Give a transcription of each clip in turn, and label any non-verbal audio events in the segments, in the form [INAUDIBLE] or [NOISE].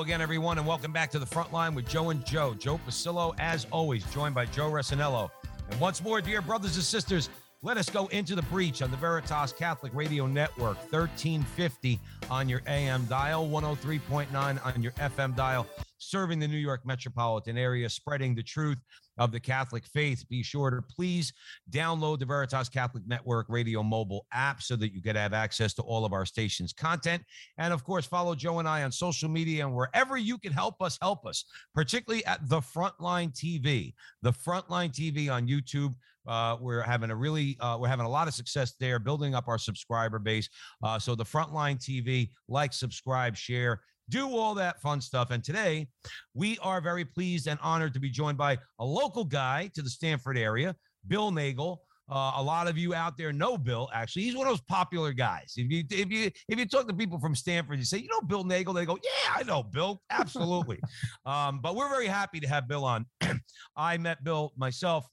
Again, everyone, and welcome back to the front line with Joe and Joe. Joe Pasillo, as always, joined by Joe Resinello. And once more, dear brothers and sisters, let us go into the breach on the Veritas Catholic Radio Network, 1350 on your AM dial, 103.9 on your FM dial, serving the New York metropolitan area, spreading the truth of the Catholic faith. Be sure to please download the Veritas Catholic Network radio mobile app so that you can have access to all of our station's content. And of course, follow Joe and I on social media and wherever you can help us, help us, particularly at the Frontline TV, the Frontline TV on YouTube. Uh, we're having a really, uh, we're having a lot of success there, building up our subscriber base. Uh, so the Frontline TV, like, subscribe, share, do all that fun stuff. And today, we are very pleased and honored to be joined by a local guy to the Stamford area, Bill Nagle. Uh, a lot of you out there know Bill. Actually, he's one of those popular guys. If you if you if you talk to people from Stamford, you say, you know, Bill Nagle. They go, yeah, I know Bill. Absolutely. [LAUGHS] um, but we're very happy to have Bill on. [CLEARS THROAT] I met Bill myself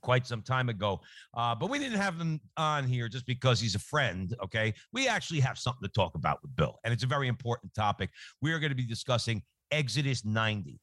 quite some time ago. Uh, but we didn't have him on here just because he's a friend. Okay. We actually have something to talk about with Bill, and it's a very important topic. We are going to be discussing Exodus 90.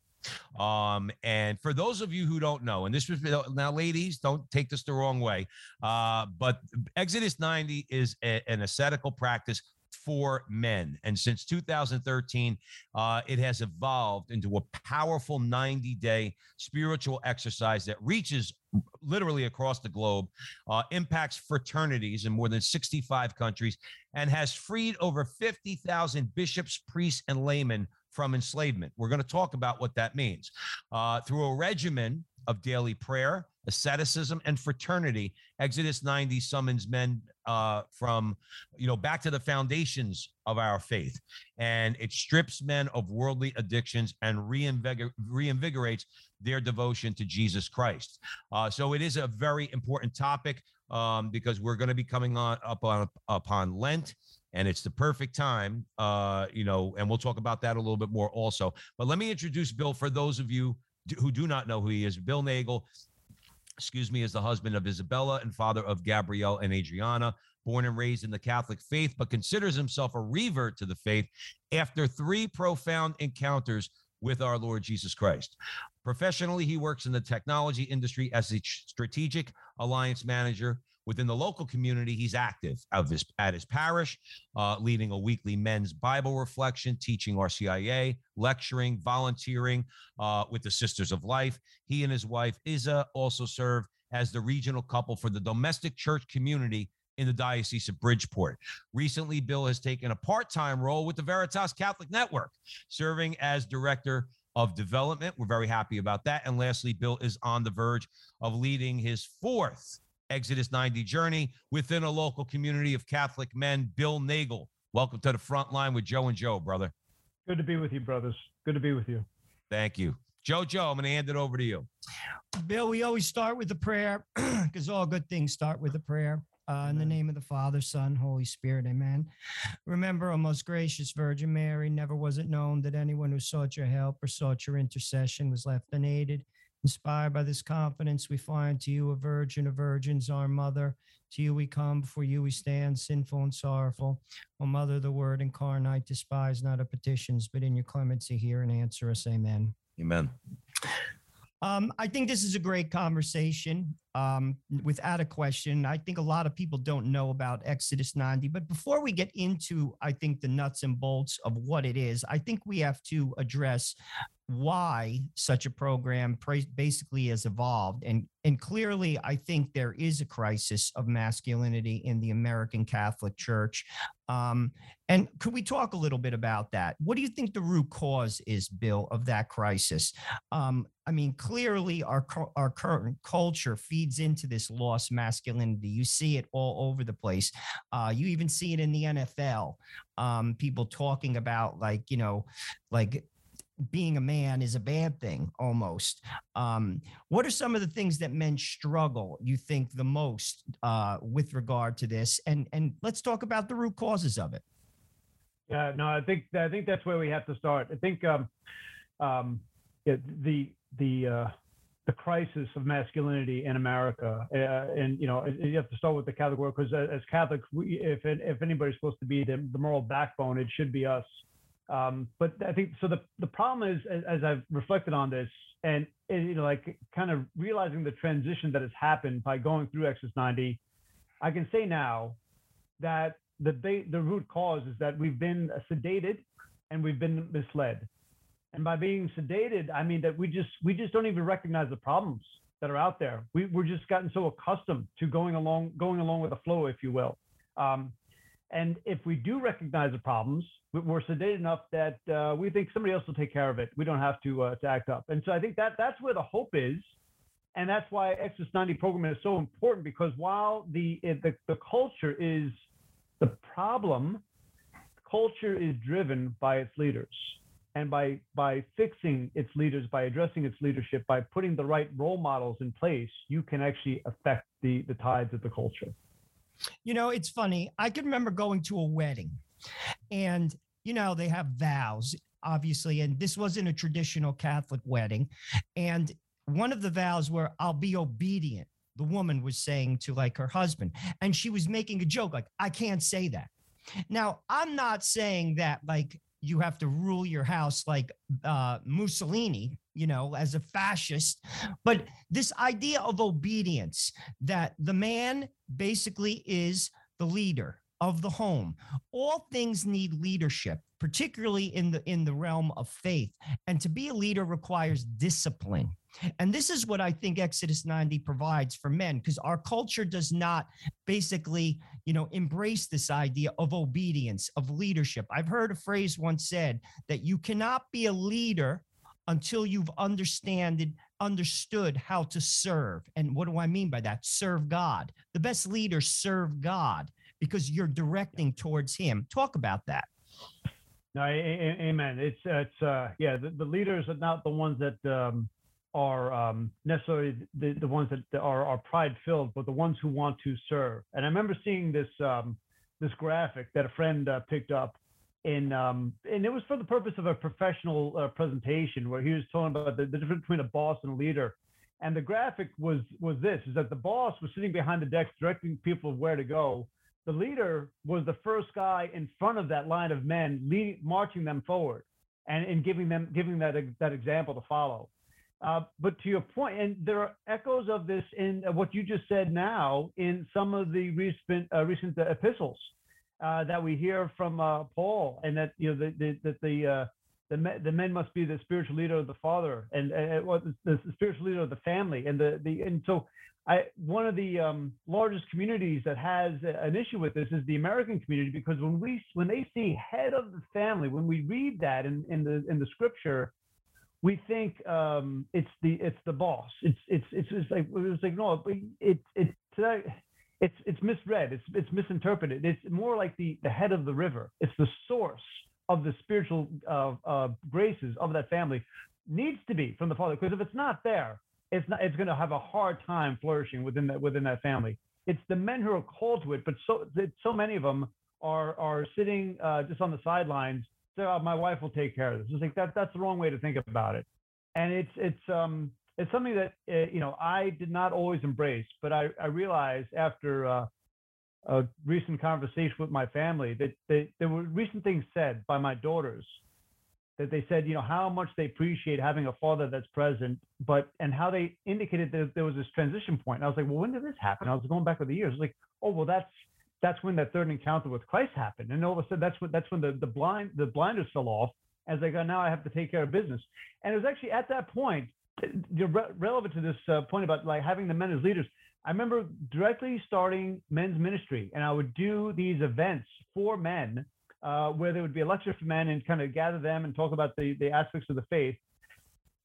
Um, and for those of you who don't know, and this was now, ladies, don't take this the wrong way, uh, but Exodus 90 is a, an ascetical practice for men. And since 2013, uh, it has evolved into a powerful 90 day spiritual exercise that reaches literally across the globe, uh, impacts fraternities in more than 65 countries, and has freed over 50,000 bishops, priests, and laymen from enslavement. We're going to talk about what that means. Uh, through a regimen of daily prayer, asceticism, and fraternity, Exodus 90 summons men uh, from, you know, back to the foundations of our faith. And it strips men of worldly addictions and reinvigor- reinvigorates their devotion to Jesus Christ. Uh, so it is a very important topic um, because we're going to be coming on up on upon Lent and it's the perfect time uh you know and we'll talk about that a little bit more also but let me introduce bill for those of you who do not know who he is bill nagle excuse me is the husband of isabella and father of gabrielle and adriana born and raised in the catholic faith but considers himself a revert to the faith after three profound encounters with our lord jesus christ. Professionally he works in the technology industry as a strategic alliance manager within the local community, he's active his, at his parish, uh, leading a weekly men's Bible reflection, teaching RCIA, lecturing, volunteering uh, with the Sisters of Life. He and his wife, Iza, also serve as the regional couple for the domestic church community in the Diocese of Bridgeport. Recently, Bill has taken a part time role with the Veritas Catholic Network, serving as director of development. We're very happy about that. And lastly, Bill is on the verge of leading his fourth Exodus 90 journey within a local community of Catholic men. Bill Nagle, welcome to the front line with Joe and Joe, brother. Good to be with you, brothers. Good to be with you. Thank you. Joe, Joe, I'm going to hand it over to you. Bill, we always start with the prayer [CLEARS THROAT] because all good things start with a prayer. Uh, in the name of the Father, Son, Holy Spirit, amen. Remember, O most gracious Virgin Mary, never was it known that anyone who sought your help or sought your intercession was left unaided. Inspired by this confidence, we find to you a virgin of virgins, our mother. To you we come, before you we stand, sinful and sorrowful. O Mother, the Word incarnate, despise not our petitions, but in your clemency hear and answer us. Amen. Amen. Um, I think this is a great conversation. Um, without a question, I think a lot of people don't know about Exodus 90. But before we get into, I think, the nuts and bolts of what it is, I think we have to address why such a program basically has evolved. And and clearly i think there is a crisis of masculinity in the american catholic church. Um, and could we talk a little bit about that? What do you think the root cause is bill of that crisis? Um, i mean clearly our our current culture feeds into this lost masculinity. You see it all over the place. Uh, you even see it in the NFL. Um, people talking about like you know, like being a man is a bad thing almost. Um, what are some of the things that men struggle you think the most uh, with regard to this? And and let's talk about the root causes of it. Yeah, no, I think I think that's where we have to start. I think um, um, the the uh, the crisis of masculinity in America, uh, and you know, you have to start with the Catholic world because as Catholics, we, if if anybody's supposed to be the, the moral backbone, it should be us. Um, but I think so. The the problem is, as, as I've reflected on this, and you know, like kind of realizing the transition that has happened by going through Exodus 90, I can say now that the the root cause is that we've been sedated and we've been misled. And by being sedated, I mean that we just we just don't even recognize the problems that are out there. We we're just gotten so accustomed to going along going along with the flow, if you will. Um, and if we do recognize the problems, we're sedated enough that uh, we think somebody else will take care of it. We don't have to uh, to act up. And so I think that that's where the hope is, and that's why Exodus 90 program is so important because while the the, the culture is the problem, culture is driven by its leaders. And by, by fixing its leaders, by addressing its leadership, by putting the right role models in place, you can actually affect the, the tides of the culture. You know, it's funny. I can remember going to a wedding and, you know, they have vows, obviously, and this wasn't a traditional Catholic wedding. And one of the vows were, I'll be obedient the woman was saying to like her husband. And she was making a joke, like, I can't say that. Now, I'm not saying that like you have to rule your house like uh, Mussolini, you know, as a fascist. But this idea of obedience that the man basically is the leader of the home. All things need leadership, particularly in the in the realm of faith. And to be a leader requires discipline. And this is what I think Exodus 90 provides for men because our culture does not basically, you know, embrace this idea of obedience, of leadership. I've heard a phrase once said that you cannot be a leader until you've understood understood how to serve. And what do I mean by that? Serve God. The best leaders serve God because you're directing towards him. Talk about that. No, amen. It's it's uh yeah, the, the leaders are not the ones that um are um, necessarily the, the ones that are, are pride filled, but the ones who want to serve. And I remember seeing this um, this graphic that a friend uh, picked up in um, and it was for the purpose of a professional uh, presentation where he was talking about the, the difference between a boss and a leader. And the graphic was was this: is that the boss was sitting behind the desk directing people where to go. The leader was the first guy in front of that line of men, leading, marching them forward, and, and giving them giving that that example to follow. Uh, but to your point, and there are echoes of this in uh, what you just said now in some of the recent uh, recent epistles uh, that we hear from uh, Paul, and that you know that the, the, the the, men, the men must be the spiritual leader of the father and, and the, the, spiritual leader of the family, and the the and so I one of the um, largest communities that has an issue with this is the American community because when we when they see head of the family, when we read that in, in the in the scripture we think um, it's the it's the boss. It's it's it's just like it's like no, it it it's it's misread. It's it's misinterpreted. It's more like the the head of the river. It's the source of the spiritual uh, uh, graces of that family. Needs to be from the father because if it's not there, it's not. It's going to have a hard time flourishing within that within that family. It's the men who are called to it, but so so many of them are are sitting uh, just on the sidelines oh, my wife will take care of this. It's like that. That's the wrong way to think about it. And it's it's um it's something that uh, you know I did not always embrace, but I I realized after uh, a recent conversation with my family that they, there were recent things said by my daughters that they said you know how much they appreciate having a father that's present, but and how they indicated that there was this transition point. And I was like, well, when did this happen? I was going back with the years. Like, oh well, that's that's when that third encounter with Christ happened. And all of a sudden, that's when that's when the, the blind the blinders fell off as they go, now I have to take care of business. And it was actually at that point, relevant to this uh, point about like having the men as leaders. I remember directly starting men's ministry, and I would do these events for men, uh, where there would be a lecture for men and kind of gather them and talk about the the aspects of the faith.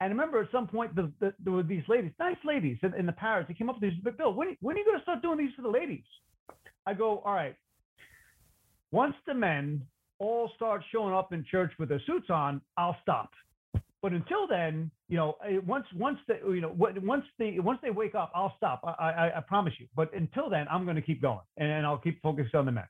And I remember at some point the, the, there were these ladies, nice ladies in, in the parish. They came up to me, but Bill, when, when are you going to start doing these for the ladies? I go, all right. Once the men all start showing up in church with their suits on, I'll stop. But until then, you know, eh, once once they you know once they once they wake up, I'll stop. I I, I promise you. But until then, I'm going to keep going, and I'll keep focused on the men.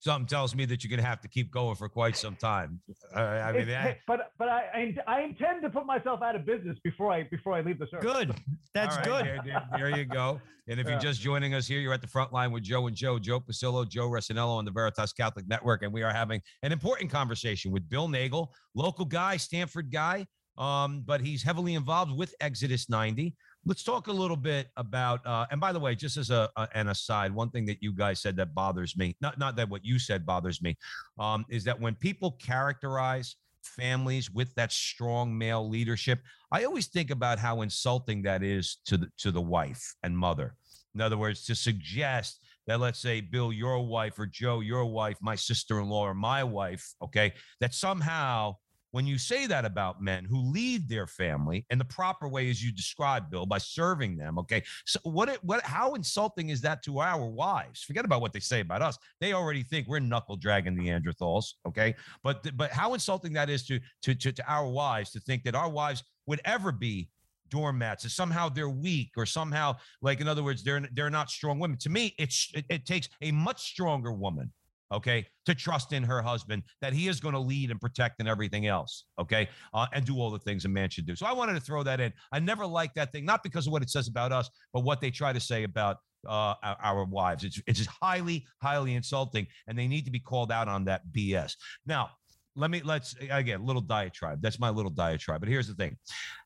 Something tells me that you're going to have to keep going for quite some time. Uh, I mean, I, but but I, I intend to put myself out of business before I before I leave the service. Good. That's right, good. There, there- there you go. And if Yeah. you're just joining us here, you're at the front line with Joe and Joe, Joe Pasillo, Joe Resinello on the Veritas Catholic Network. And we are having an important conversation with Bill Nagle, local guy, Stamford guy, um, but he's heavily involved with Exodus 90. Let's talk a little bit about, uh, and by the way, just as a, a an aside, one thing that you guys said that bothers me, not not that what you said bothers me, um, is that when people characterize families with that strong male leadership, I always think about how insulting that is to the to the wife and mother. In other words, to suggest that let's say Bill, your wife, or Joe, your wife, my sister-in-law, or my wife, okay, that somehow when you say that about men who lead their family in the proper way as you described, Bill, by serving them, okay. So what it what how insulting is that to our wives? Forget about what they say about us. They already think we're knuckle dragging Neanderthals, okay? But but how insulting that is to to to, to our wives to think that our wives would ever be doormats that somehow they're weak or somehow like in other words they're they're not strong women to me it's it, it takes a much stronger woman okay to trust in her husband that he is going to lead and protect and everything else okay uh, and do all the things a man should do. So i wanted to throw that in. I never liked that thing not because of what it says about us but what they try to say about uh, our, our wives. It's it's highly highly insulting and they need to be called out on that bs now let me let's again little diatribe. That's my little diatribe. But here's the thing.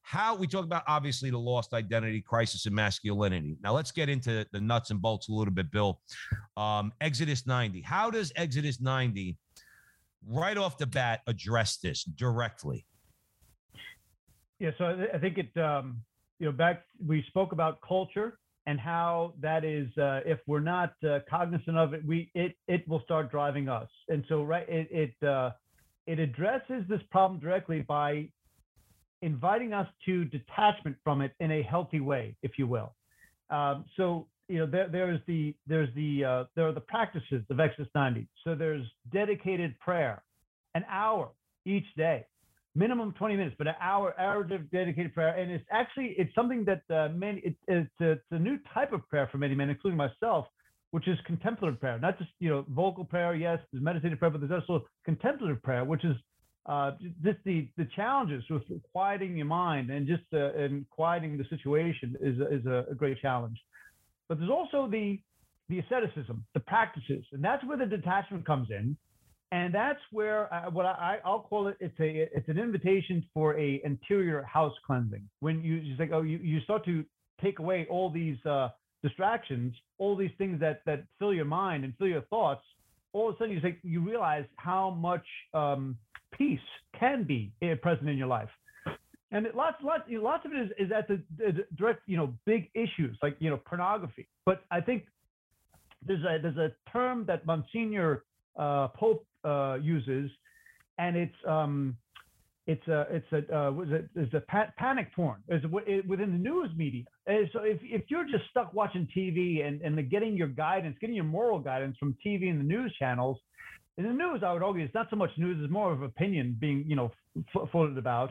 How we talk about obviously the lost identity crisis and masculinity. Now let's get into the nuts and bolts a little bit bill. Um, exodus 90 how does exodus 90 right off the bat address this directly? Yeah, so I, think it, um, you know, back we spoke about culture and how that is, uh, if we're not uh, cognizant of it, we it it will start driving us. And so, right, it it uh, it addresses this problem directly by inviting us to detachment from it in a healthy way, if you will. Um, so you know, there, there's the there's the uh, there are the practices of Exodus 90. So there's dedicated prayer, an hour each day minimum 20 minutes, but an hour, hour of dedicated prayer. And it's actually, it's something that uh, many, it, it's, a, it's a new type of prayer for many men, including myself, which is contemplative prayer, not just, you know, vocal prayer. Yes, there's meditative prayer, but there's also contemplative prayer, which is uh, just the, the challenges with quieting your mind and just uh, and quieting the situation is, is a, a great challenge. But there's also the, the asceticism, the practices, and that's where the detachment comes in and that's where uh, what I, I'll call it. It's a it's an invitation for a interior house cleansing. When you just like oh you, you start to take away all these uh, distractions, all these things that that fill your mind and fill your thoughts. All of a sudden you say you realize how much um, peace can be uh, present in your life. And it, lots, lots, you know, lots of it is, is at the, the direct, you know, big issues like you know pornography. But I think there's a there's a term that Monsignor uh, Pope uh, uses, and it's um, it's a it's a uh, was it is a pa- panic porn is within the news media. And so if if you're just stuck watching TV and and getting your guidance, getting your moral guidance from TV and the news channels, in the news, I would argue it's not so much news; it's more of opinion being you know f- floated about.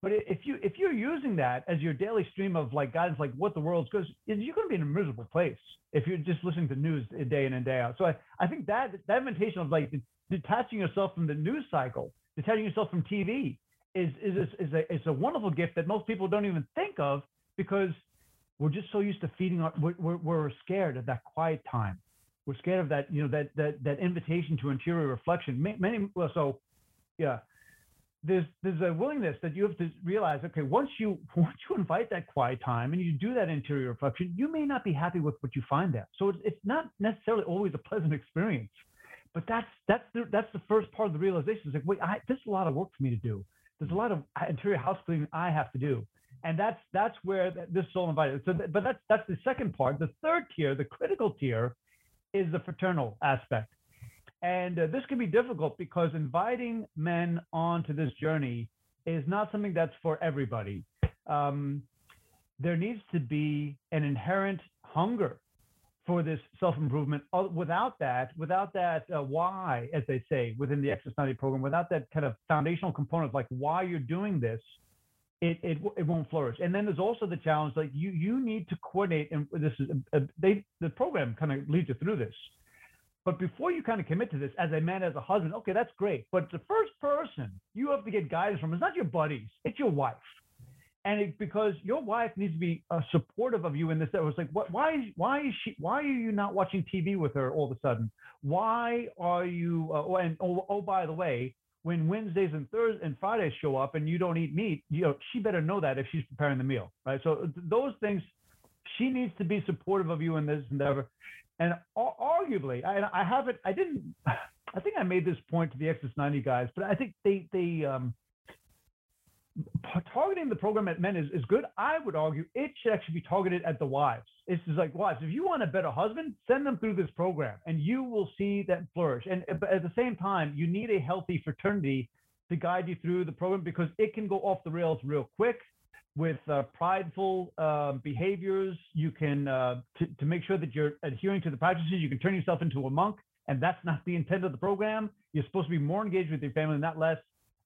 But if you if you're using that as your daily stream of like guidance, like what the world's goes, you're going to be in a miserable place if you're just listening to news day in and day out. So I, I think that that invitation of like detaching yourself from the news cycle, detaching yourself from TV is is is a is a wonderful gift that most people don't even think of because we're just so used to feeding our we're, we're, scared of that quiet time. We're scared of that you know that that that invitation to interior reflection. Many well so yeah there's there's a willingness that you have to realize okay once you [LAUGHS] once you invite that quiet time and you do that interior reflection you may not be happy with what you find there so it's, it's not necessarily always a pleasant [LAUGHS] experience but that's that's the that's the first part of the realization it's like wait I, there's a lot of work for me to do there's a lot of interior house cleaning i have to do. And that's that's where this is all invited. So but that's that's the second part. The third tier the critical tier is the fraternal aspect. And uh, this can be difficult because inviting men onto this journey is not something that's for everybody. um, there needs to be an inherent hunger for this self-improvement. Uh, Without that, without that uh, why, as they say within the Exodus 90 program, without that kind of foundational component, like why you're doing this, it, it it won't flourish. And then there's also the challenge, like you you need to coordinate, and this is uh, they the program kind of leads you through this. But before you kind of commit to this as a man, as a husband, okay, that's great. But the first person you have to get guidance from is not your buddies, it's your wife and it, because your wife needs to be uh, supportive of you in this that was like what why is why is she why are you not watching tv with her all of a sudden? Why are you uh, oh, and oh, oh by the way when wednesdays and thursdays and fridays show up and you don't eat meat you know she better know that if she's preparing the meal right? So th- those things she needs to be supportive of you in this endeavor. And ar- arguably I, I haven't i didn't [SIGHS] i think i made this point to the exodus 90 guys but i think they they um targeting the program at men is, is good. I would argue it should actually be targeted at the wives. It's just like wives, if you want a better husband, send them through this program and you will see that flourish. And but at the same time, you need a healthy fraternity to guide you through the program because it can go off the rails real quick with uh, prideful uh, behaviors. You can, uh, to, to make sure that you're adhering to the practices, you can turn yourself into a monk. And that's not the intent of the program. You're supposed to be more engaged with your family, not less.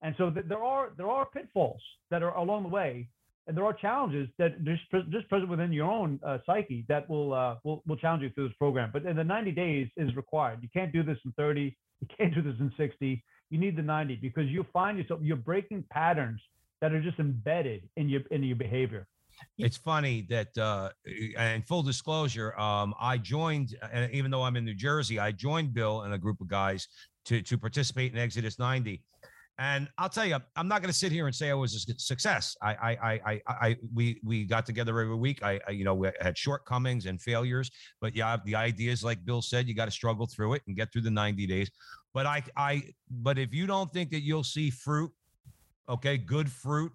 And so th- there are there are pitfalls that are along the way, and there are challenges that just just present within your own uh, psyche that will, uh, will will challenge you through this program. But in the 90 days is required. You can't do this in 30. You can't do this in 60. You need the 90 because you find yourself you're breaking patterns that are just embedded in your in your behavior. It's funny that, uh, and full disclosure, um, I joined, uh, even though I'm in New Jersey, I joined Bill and a group of guys to to participate in Exodus 90. And I'll tell you, I'm not going to sit here and say I was a success. I, I, I, I, we, we got together every week. I, I, you know, we had shortcomings and failures, but yeah, the idea is like Bill said, you got to struggle through it and get through the 90 days. But I, I, but if you don't think that you'll see fruit, okay, good fruit,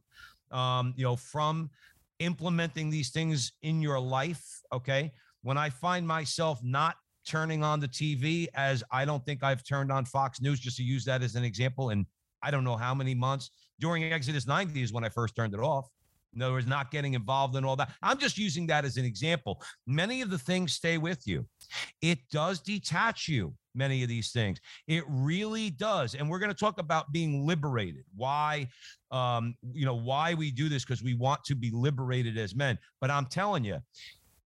um, you know, from implementing these things in your life, okay, when I find myself not turning on the TV as I don't think I've turned on Fox News, just to use that as an example, and I don't know how many months during Exodus 90 is when I first turned it off. In other words, not getting involved in all that. I'm just using that as an example. Many of the things stay with you. It does detach you, many of these things. It really does. And we're going to talk about being liberated. Why, um, you know, why we do this, because we want to be liberated as men. But I'm telling you,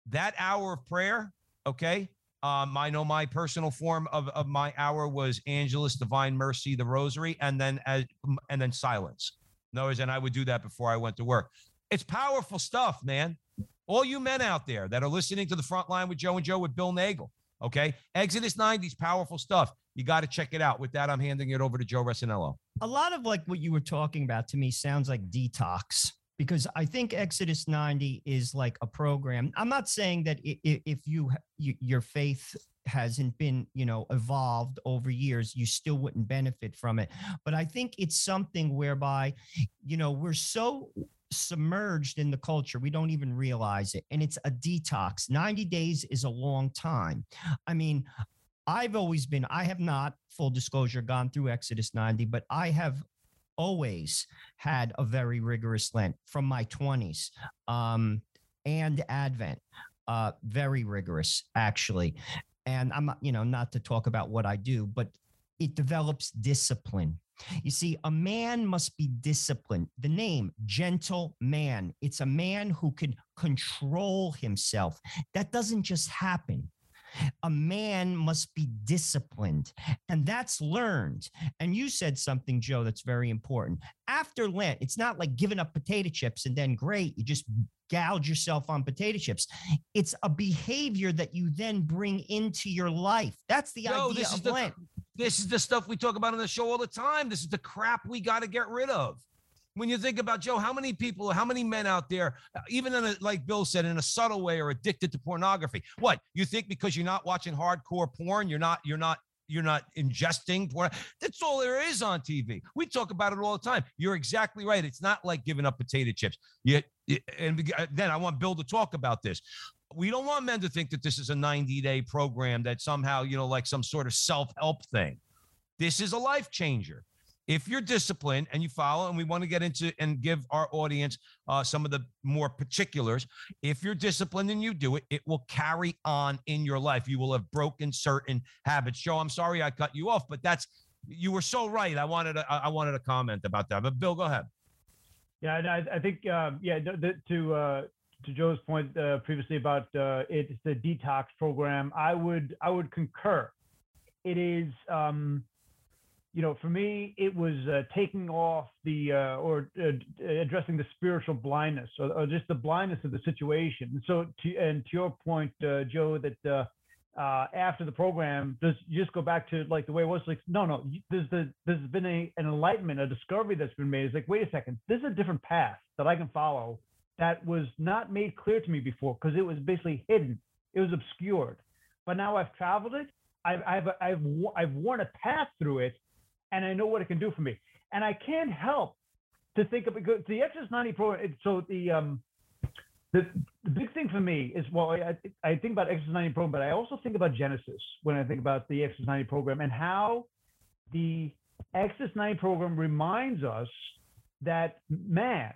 that hour of prayer, okay, um, I know my personal form of, of my hour was Angelus, Divine Mercy, the Rosary, and then as and then silence. No, and I would do that before I went to work. It's powerful stuff, man. All you men out there that are listening to the front line with Joe and Joe with Bill Nagle, okay? Exodus 90s, powerful stuff. You got to check it out. With that, I'm handing it over to Joe Resinello. A lot of like what you were talking about to me sounds like detox because I think Exodus 90 is like a program. I'm not saying that if you, you your faith hasn't been you know evolved over years you still wouldn't benefit from it. But i think it's something whereby you know we're so submerged in the culture we don't even realize it and it's a detox. 90 days is a long time. I mean i've always been i have not full disclosure gone through exodus 90 but i have always had a very rigorous Lent from my 20s um, and Advent. Uh, very rigorous, actually. And I'm, you know, not to talk about what I do, but it develops discipline. You see, a man must be disciplined. The name, gentle man, it's a man who can control himself. That doesn't just happen a man must be disciplined, and that's learned. And you said something, Joe, that's very important. After Lent, it's not like giving up potato chips and then great, you just gouge yourself on potato chips. It's a behavior that you then bring into your life. That's the idea of the, Lent. This is the stuff we talk about on the show all the time. This is the crap we got to get rid of when you think about Joe, how many people, how many men out there, uh, even in a, like Bill said, in a subtle way, are addicted to pornography? What you think because you're not watching hardcore porn, you're not, you're not, you're not ingesting porn. That's all there is on TV. We talk about it all the time. You're exactly right. It's not like giving up potato chips. You, and uh, then I want Bill to talk about this. We don't want men to think that this is a 90 day program that somehow, you know, like some sort of self help thing. This is a life changer if you're disciplined and you follow, and we want to get into and give our audience uh, some of the more particulars, if you're disciplined and you do it, it will carry on in your life. You will have broken certain habits. Joe, I'm sorry I cut you off, but that's you were so right. I wanted to, I wanted to comment about that. But Bill, go ahead. Yeah, and I, I think um, yeah the, to uh, to Joe's point uh, previously about uh, it's the detox program. I would I would concur. It is um, you know for me it was uh, taking off the uh, or uh, addressing the spiritual blindness or, or, just the blindness of the situation. So to and to your point, Joe, that uh, after the program, does you just go back to like the way it was? Like, no, no, there's the there's been a an enlightenment, a discovery that's been made. It's like, wait a second, there's a different path that I can follow that was not made clear to me before because it was basically hidden, it was obscured. But now I've traveled it, I've I've I've I've worn a path through it, and I know what it can do for me. And I can't help to think of because the Exodus 90 program. So the um the, the big thing for me is well, I, I think about Exodus 90 program, but I also think about Genesis when I think about the Exodus 90 program and how the Exodus 90 program reminds us that man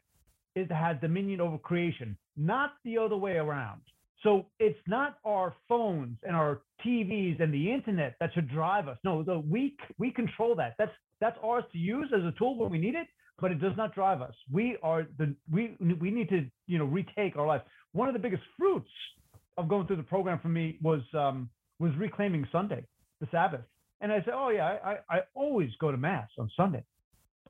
is has dominion over creation, not the other way around. So it's not our phones and our TVs and the internet that should drive us. No, the, we we control that. That's that's ours to use as a tool when we need it but it does not drive us. We are the we we need to you know retake our life. One of the biggest fruits of going through the program for me was um, was reclaiming Sunday, the Sabbath. And I said, oh yeah, I, I always go to mass on Sunday,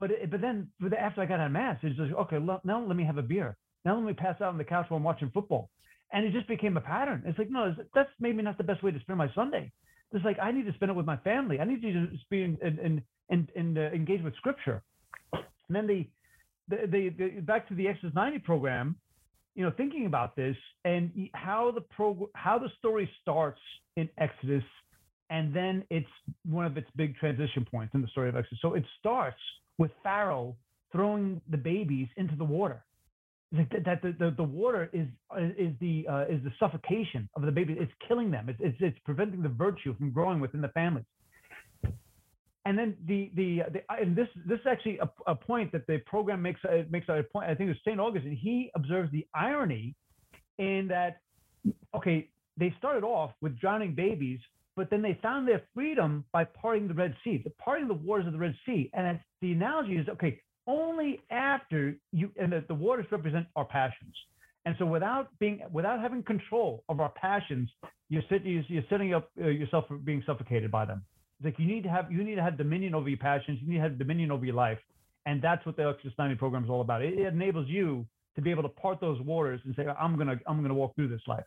but it, but then after I got out of mass, it's just okay. Now let me have a beer. Now let me pass out on the couch while I'm watching football, and it just became a pattern. It's like no, that's maybe not the best way to spend my Sunday. It's like I need to spend it with my family. I need to be in, in, in, in, uh, engage with Scripture. And then the, the, the, the back to the Exodus 90 program, you know, thinking about this and how the pro, how the story starts in Exodus, and then it's one of its big transition points in the story of Exodus. So it starts with Pharaoh throwing the babies into the water. That the, the, the water is is the uh, is the suffocation of the baby. It's killing them. It's, it's it's preventing the virtue from growing within the families and then the the, the and this this is actually a, a point that the program makes uh, makes a point. I think it's Saint Augustine. He observes the irony in that okay, they started off with drowning babies, but then they found their freedom by parting the Red Sea, the parting of the waters of the Red Sea. And the analogy is okay, only after you and the, the waters represent our passions. And so, without being, without having control of our passions, you're, sitting, you're setting up uh, yourself for being suffocated by them. It's like you need to have you need to have dominion over your passions. You need to have dominion over your life, and that's what the Exodus 90 program is all about. It, it enables you to be able to part those waters and say, I'm gonna I'm gonna walk through this life.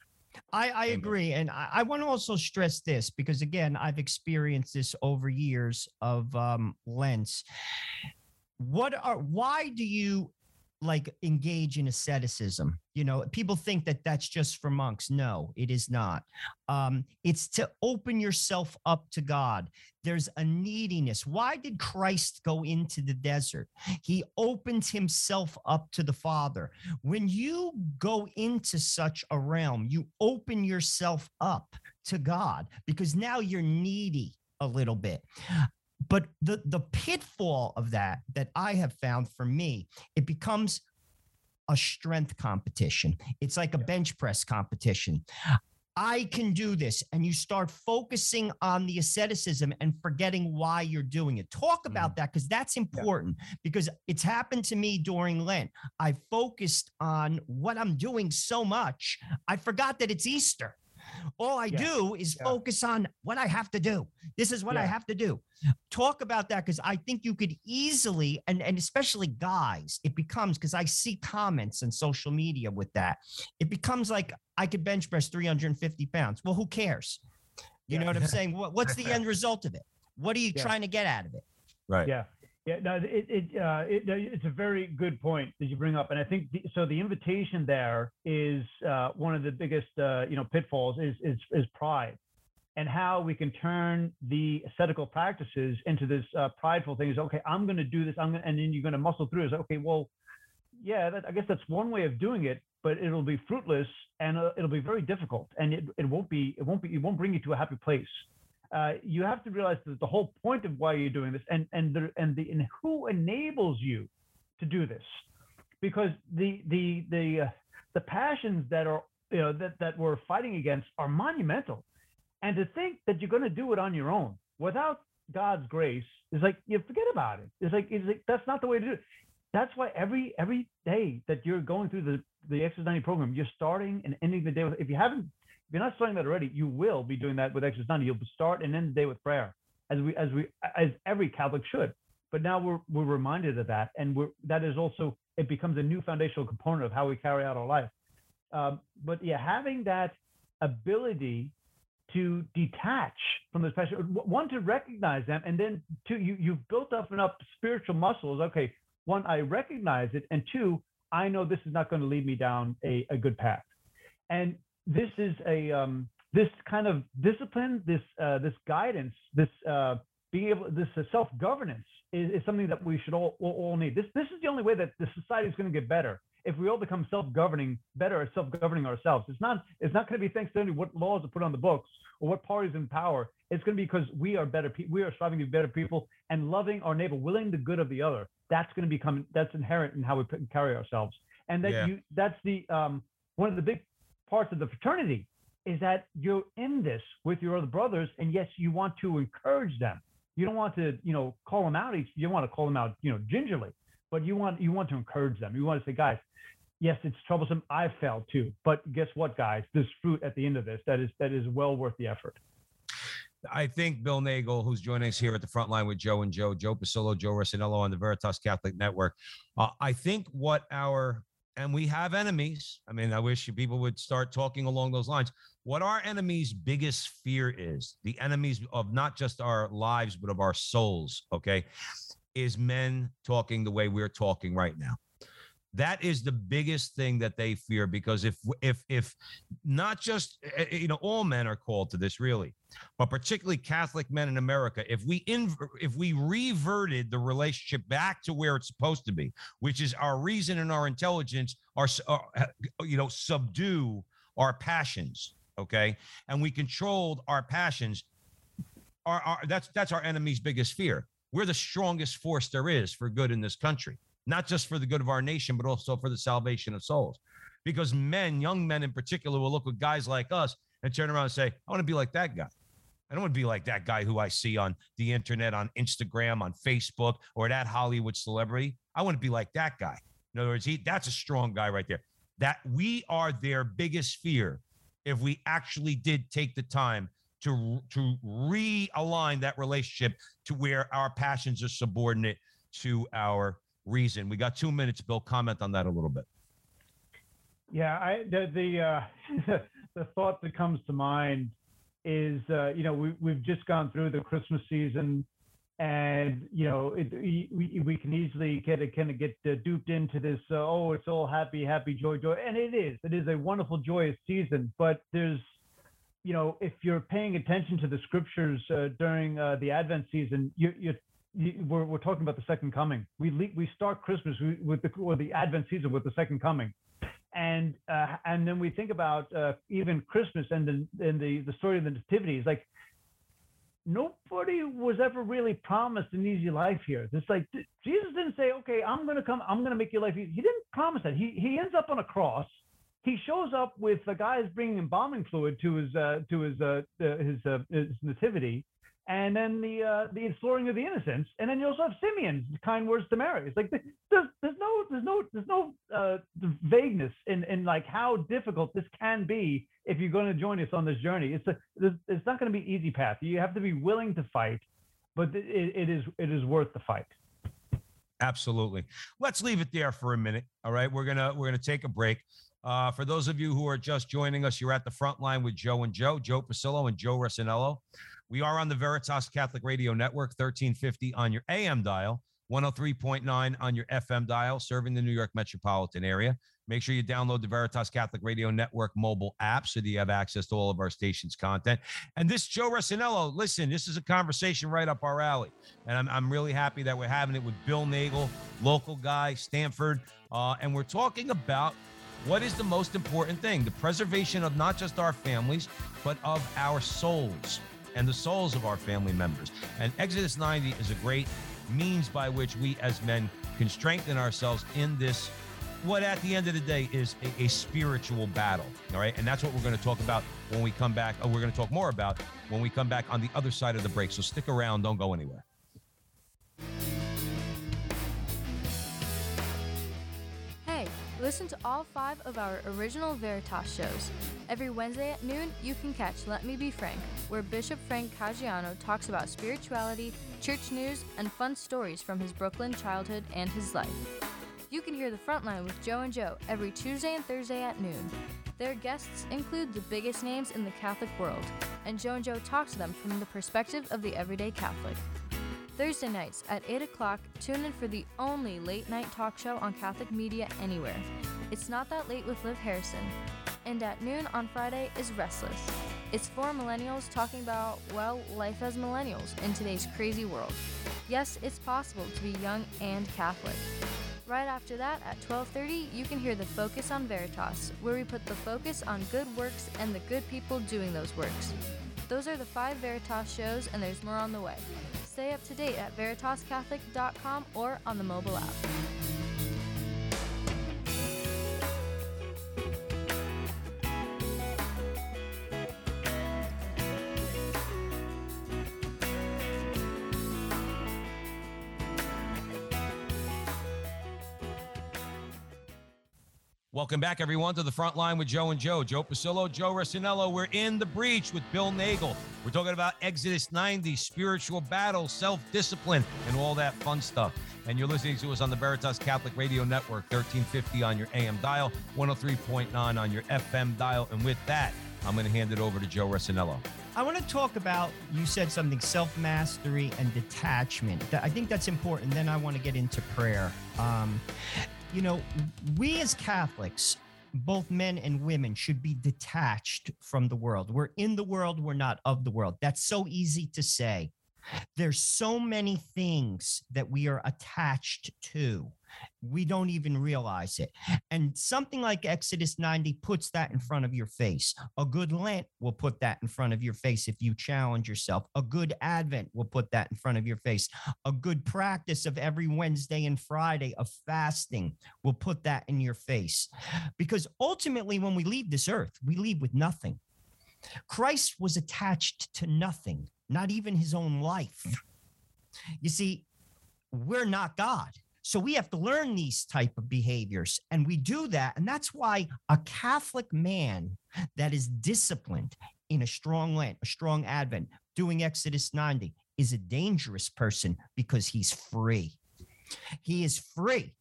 I, I agree. And I, I want to also stress this because, again, I've experienced this over years of um, Lent. What are, why do you like engage in asceticism. You know, people think that that's just for monks. No, it is not. Um, it's to open yourself up to God. There's a neediness. Why did Christ go into the desert? He opened himself up to the Father. When you go into such a realm, you open yourself up to God because now you're needy a little bit but the the pitfall of that that i have found for me it becomes a strength competition it's like a bench press competition I can do this. And you start focusing on the asceticism and forgetting why you're doing it. Talk about mm. that because that's important yeah. because it's happened to me during Lent. I focused on what I'm doing so much, I forgot that it's Easter. All I yeah. do is yeah. focus on what I have to do. This is what yeah. I have to do. Talk about that because I think you could easily, and, and especially guys, it becomes because I see comments on social media with that. It becomes like I could bench press 350 pounds. Well, who cares? You know what I'm saying? What, what's the [LAUGHS] end result of it? What are you trying to get out of it? Right. Yeah. Yeah, no, it, it, uh, it, it's a very good point that you bring up, and I think the, so. The invitation there is uh, one of the biggest, uh, you know, pitfalls is, is is pride, and how we can turn the ascetical practices into this uh, prideful thing. Is okay, I'm going to do this, I'm gonna, and then you're going to muscle through. Is okay, well, yeah, that, I guess that's one way of doing it, but it'll be fruitless and uh, it'll be very difficult, and it, it won't be it won't be it won't bring you to a happy place. Uh, you have to realize that the whole point of why you're doing this and and the and the and who enables you to do this. Because the the the uh, the passions that are you know that that we're fighting against are monumental. And to think that you're going to do it on your own without god's grace is like you forget about it. It's like it's like that's not the way to do it. That's why every every day that you're going through the the exodus 90 program you're starting and ending the day with if you haven't if you're not starting that already. You will be doing that with exodus 90 you'll start and end the day with prayer as we as we as every catholic should. But now we're we're reminded of that and we're that is also it becomes a new foundational component of how we carry out our life. Um, but yeah having that ability to detach from those passions, one to recognize them and then two you you've built up enough spiritual muscles. Okay one i recognize it and two i know this is not going to lead me down a, a good path. And this is a um, this kind of discipline this uh, this guidance this uh, being able this uh, self governance is, is, something that we should all, all, all need. This this is the only way that the society is going to get better if we all become self governing, better at self governing ourselves. It's not it's not going to be thanks to what laws are put on the books or what parties in power. It's going to be because we are better people. We are striving to be better people and loving our neighbor, willing the good of the other. That's going to become that's inherent in how we carry ourselves. And that yeah. you that's the um, one of the big parts of the fraternity is that you're in this with your other brothers, and yes, you want to encourage them you don't want to, you know, call them out. You want to call them out, you know, gingerly, but you want you want to encourage them. You want to say, guys, yes, it's troublesome. I failed too, but guess what, guys? There's fruit at the end of this that is that is well worth the effort. I think Bill Nagle, who's joining us here at the front line with Joe and Joe, Joe Pasillo, Joe Rossinello on the Veritas Catholic Network. Uh, I think what our and we have enemies. I mean, I wish people would start talking along those lines. What our enemy's biggest fear is, the enemies of not just our lives, but of our souls, okay, is men talking the way we're talking right now that is the biggest thing that they fear because if if if not just eh, eh, you know all men are called to this really but particularly catholic men in america if we in if we reverted the relationship back to where it's supposed to be which is our reason and our intelligence are you know subdue our passions okay? And we controlled our passions our, our that's that's our enemy's biggest fear. We're the strongest force there is for good in this country not just for the good of our nation, but also for the salvation of souls. Because men, young men in particular, will look at guys like us and turn around and say, I want to be like that guy. I don't want to be like that guy who I see on the internet, on Instagram, on Facebook, or that Hollywood celebrity. I want to be like that guy. In other words, he that's a strong guy right there. That we are their biggest fear if we actually did take the time to to realign that relationship to where our passions are subordinate to our reason. We got two minutes, Bill. Comment on that a little bit. Yeah, I, the the, uh, [LAUGHS] the thought that comes to mind is uh, you know we we've just gone through the Christmas season, and you know it, we we can easily get kind of get uh, duped into this. Uh, oh, it's all happy, happy, joy, joy, and it is. It is a wonderful, joyous season. But there's you know if you're paying attention to the scriptures uh, during uh, the Advent season, you you we're, we're talking about the second coming. We we start Christmas with the or the Advent season with the second coming, and uh, and then we think about uh, even Christmas and the and the the story of the nativity is like nobody was ever really promised an easy life here. It's like Jesus didn't say, "Okay, I'm going to come. I'm going to make your life easy." He didn't promise that. He he ends up on a cross. He shows up with the guys bringing embalming fluid to his uh, to his uh, his uh, his nativity, and then the uh, the exploring of the innocents, and then you also have Simeon's kind words to Mary. It's like there's there's no there's no there's no uh, vagueness in in like how difficult this can be if you're going to join us on this journey. It's a it's not going to be easy path. You have to be willing to fight, but it, it is it is worth the fight. Absolutely. Let's leave it there for a minute. All right, we're gonna we're gonna take a break. Uh, for those of you who are just joining us, you're at the front line with Joe and Joe, Joe Pasillo and Joe Rossinello. We are on the Veritas Catholic Radio Network, 1350 on your AM dial, 103.9 on your FM dial, serving the New York metropolitan area. Make sure you download the Veritas Catholic Radio Network mobile app so that you have access to all of our station's content. And this Joe Rossinello, listen, this is a conversation right up our alley. And I'm, I'm really happy that we're having it with Bill Nagle, local guy, Stamford. Uh, and we're talking about what is the most important thing the preservation of not just our families, but of our souls and the souls of our family members. And Exodus 90 is a great means by which we as men can strengthen ourselves in this what at the end of the day is a, a, spiritual battle. All right. And that's what we're going to talk about when we come back. Or we're going to talk more about when we come back on the other side of the break. So stick around. Don't go anywhere. Listen to all five of our original Veritas shows. Every Wednesday at noon, you can catch Let Me Be Frank, where Bishop Frank Caggiano talks about spirituality, church news, and fun stories from his Brooklyn childhood and his life. You can hear the Frontline with Joe and Joe every Tuesday and Thursday at noon. Their guests include the biggest names in the Catholic world, and Joe and Joe talk to them from the perspective of the everyday Catholic. Thursday nights at 8 o'clock, tune in for the only late night talk show on Catholic media anywhere. It's Not That Late with Liv Harrison. And at noon on Friday is Restless. It's four millennials talking about, well, life as millennials in today's crazy world. Yes, it's possible to be young and Catholic. Right after that, at 12:30, you can hear the Focus on Veritas, where we put the focus on good works and the good people doing those works. Those are the five Veritas shows, and there's more on the way. Stay up to date at veritascatholic.com or on the mobile app. Welcome back, everyone, to the front line with Joe and Joe. Joe Pasillo, Joe Resinello. We're in the breach with Bill Nagle. We're talking about Exodus 90, spiritual battle, self discipline, and all that fun stuff. And you're listening to us on the Veritas Catholic Radio Network, 1350 on your AM dial, 103.9 on your FM dial. And with that, I'm going to hand it over to Joe Resinello. I want to talk about you said something self mastery and detachment. I think that's important. Then I want to get into prayer. Um, you know, we as Catholics, both men and women, should be detached from the world. We're in the world, we're not of the world. That's so easy to say. There's so many things that we are attached to we don't even realize it. And something like Exodus 90 puts that in front of your face. A good Lent will put that in front of your face if you challenge yourself. A good Advent will put that in front of your face. A good practice of every Wednesday and Friday of fasting will put that in your face. Because ultimately, when we leave this earth, we leave with nothing. Christ was attached to nothing, not even his own life. You see, we're not God. So we have to learn these type of behaviors and we do that and that's why a Catholic man that is disciplined in a strong Lent, a strong Advent, doing Exodus 90 is a dangerous person because he's free. He is free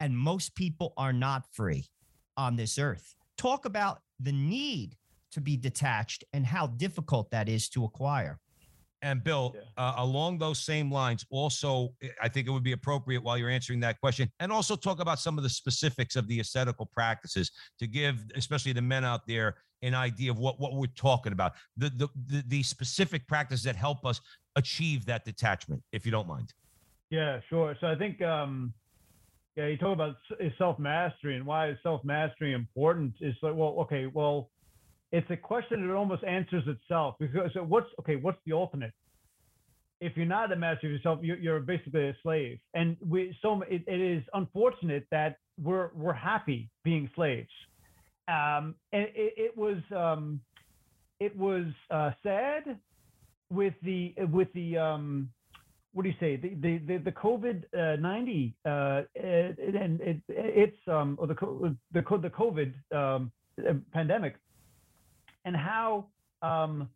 and most people are not free on this earth. Talk about the need to be detached and how difficult that is to acquire. And Bill, yeah. uh, along those same lines, also, I think it would be appropriate while you're answering that question, and also talk about some of the specifics of the ascetical practices to give, especially the men out there, an idea of what, what we're talking about, the, the, the, the specific practices that help us achieve that detachment, if you don't mind. Yeah, sure. So I think, um, yeah, you talk about self mastery and why is self mastery important. It's like, well, okay, well, it's a question that almost answers itself because what's okay what's the ultimate if you're not a master of yourself you're, you're basically a slave. And we so it, it is unfortunate that we're we're happy being slaves. Um, and it, it was um, it was uh, sad with the with the um, what do you say? The the the, the COVID uh, ninety uh, and it, it's um or the the the COVID um, pandemic and how um,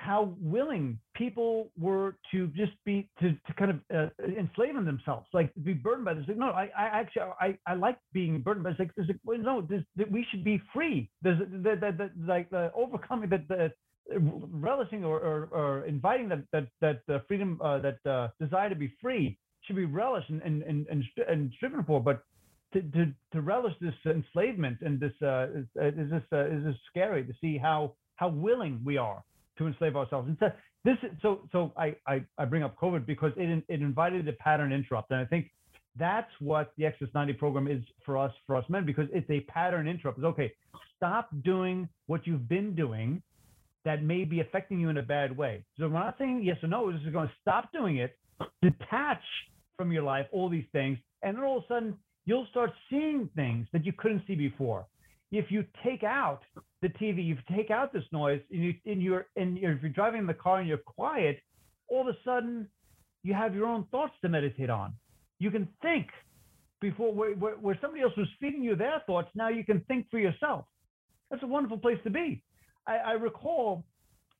how willing people were to just be to, to kind of uh, enslaving themselves, like be burdened by this. Like, no, I, I actually I, I like being burdened by this. Like, like well, no, this, that we should be free. There's the, the, the, like the overcoming that the relishing or, or, or, inviting that that that uh, freedom uh, that uh, desire to be free should be relished and and and, and, and striven for. But to, to, to relish this enslavement and this uh, is, is this uh, is this scary to see how how willing we are to enslave ourselves. And so this so so I, I I bring up COVID because it it invited a pattern interrupt, and I think that's what the Exodus 90 program is for us for us men because it's a pattern interrupt. It's okay, stop doing what you've been doing, that may be affecting you in a bad way. So we're not saying yes or no. This is going to stop doing it. Detach from your life all these things, and then all of a sudden you'll start seeing things that you couldn't see before. If you take out the TV, you take out this noise, and, you, and you're and you're, if you're driving in the car and you're quiet, all of a sudden you have your own thoughts to meditate on. You can think before where, where, where somebody else was feeding you their thoughts. Now you can think for yourself. That's a wonderful place to be. I, I recall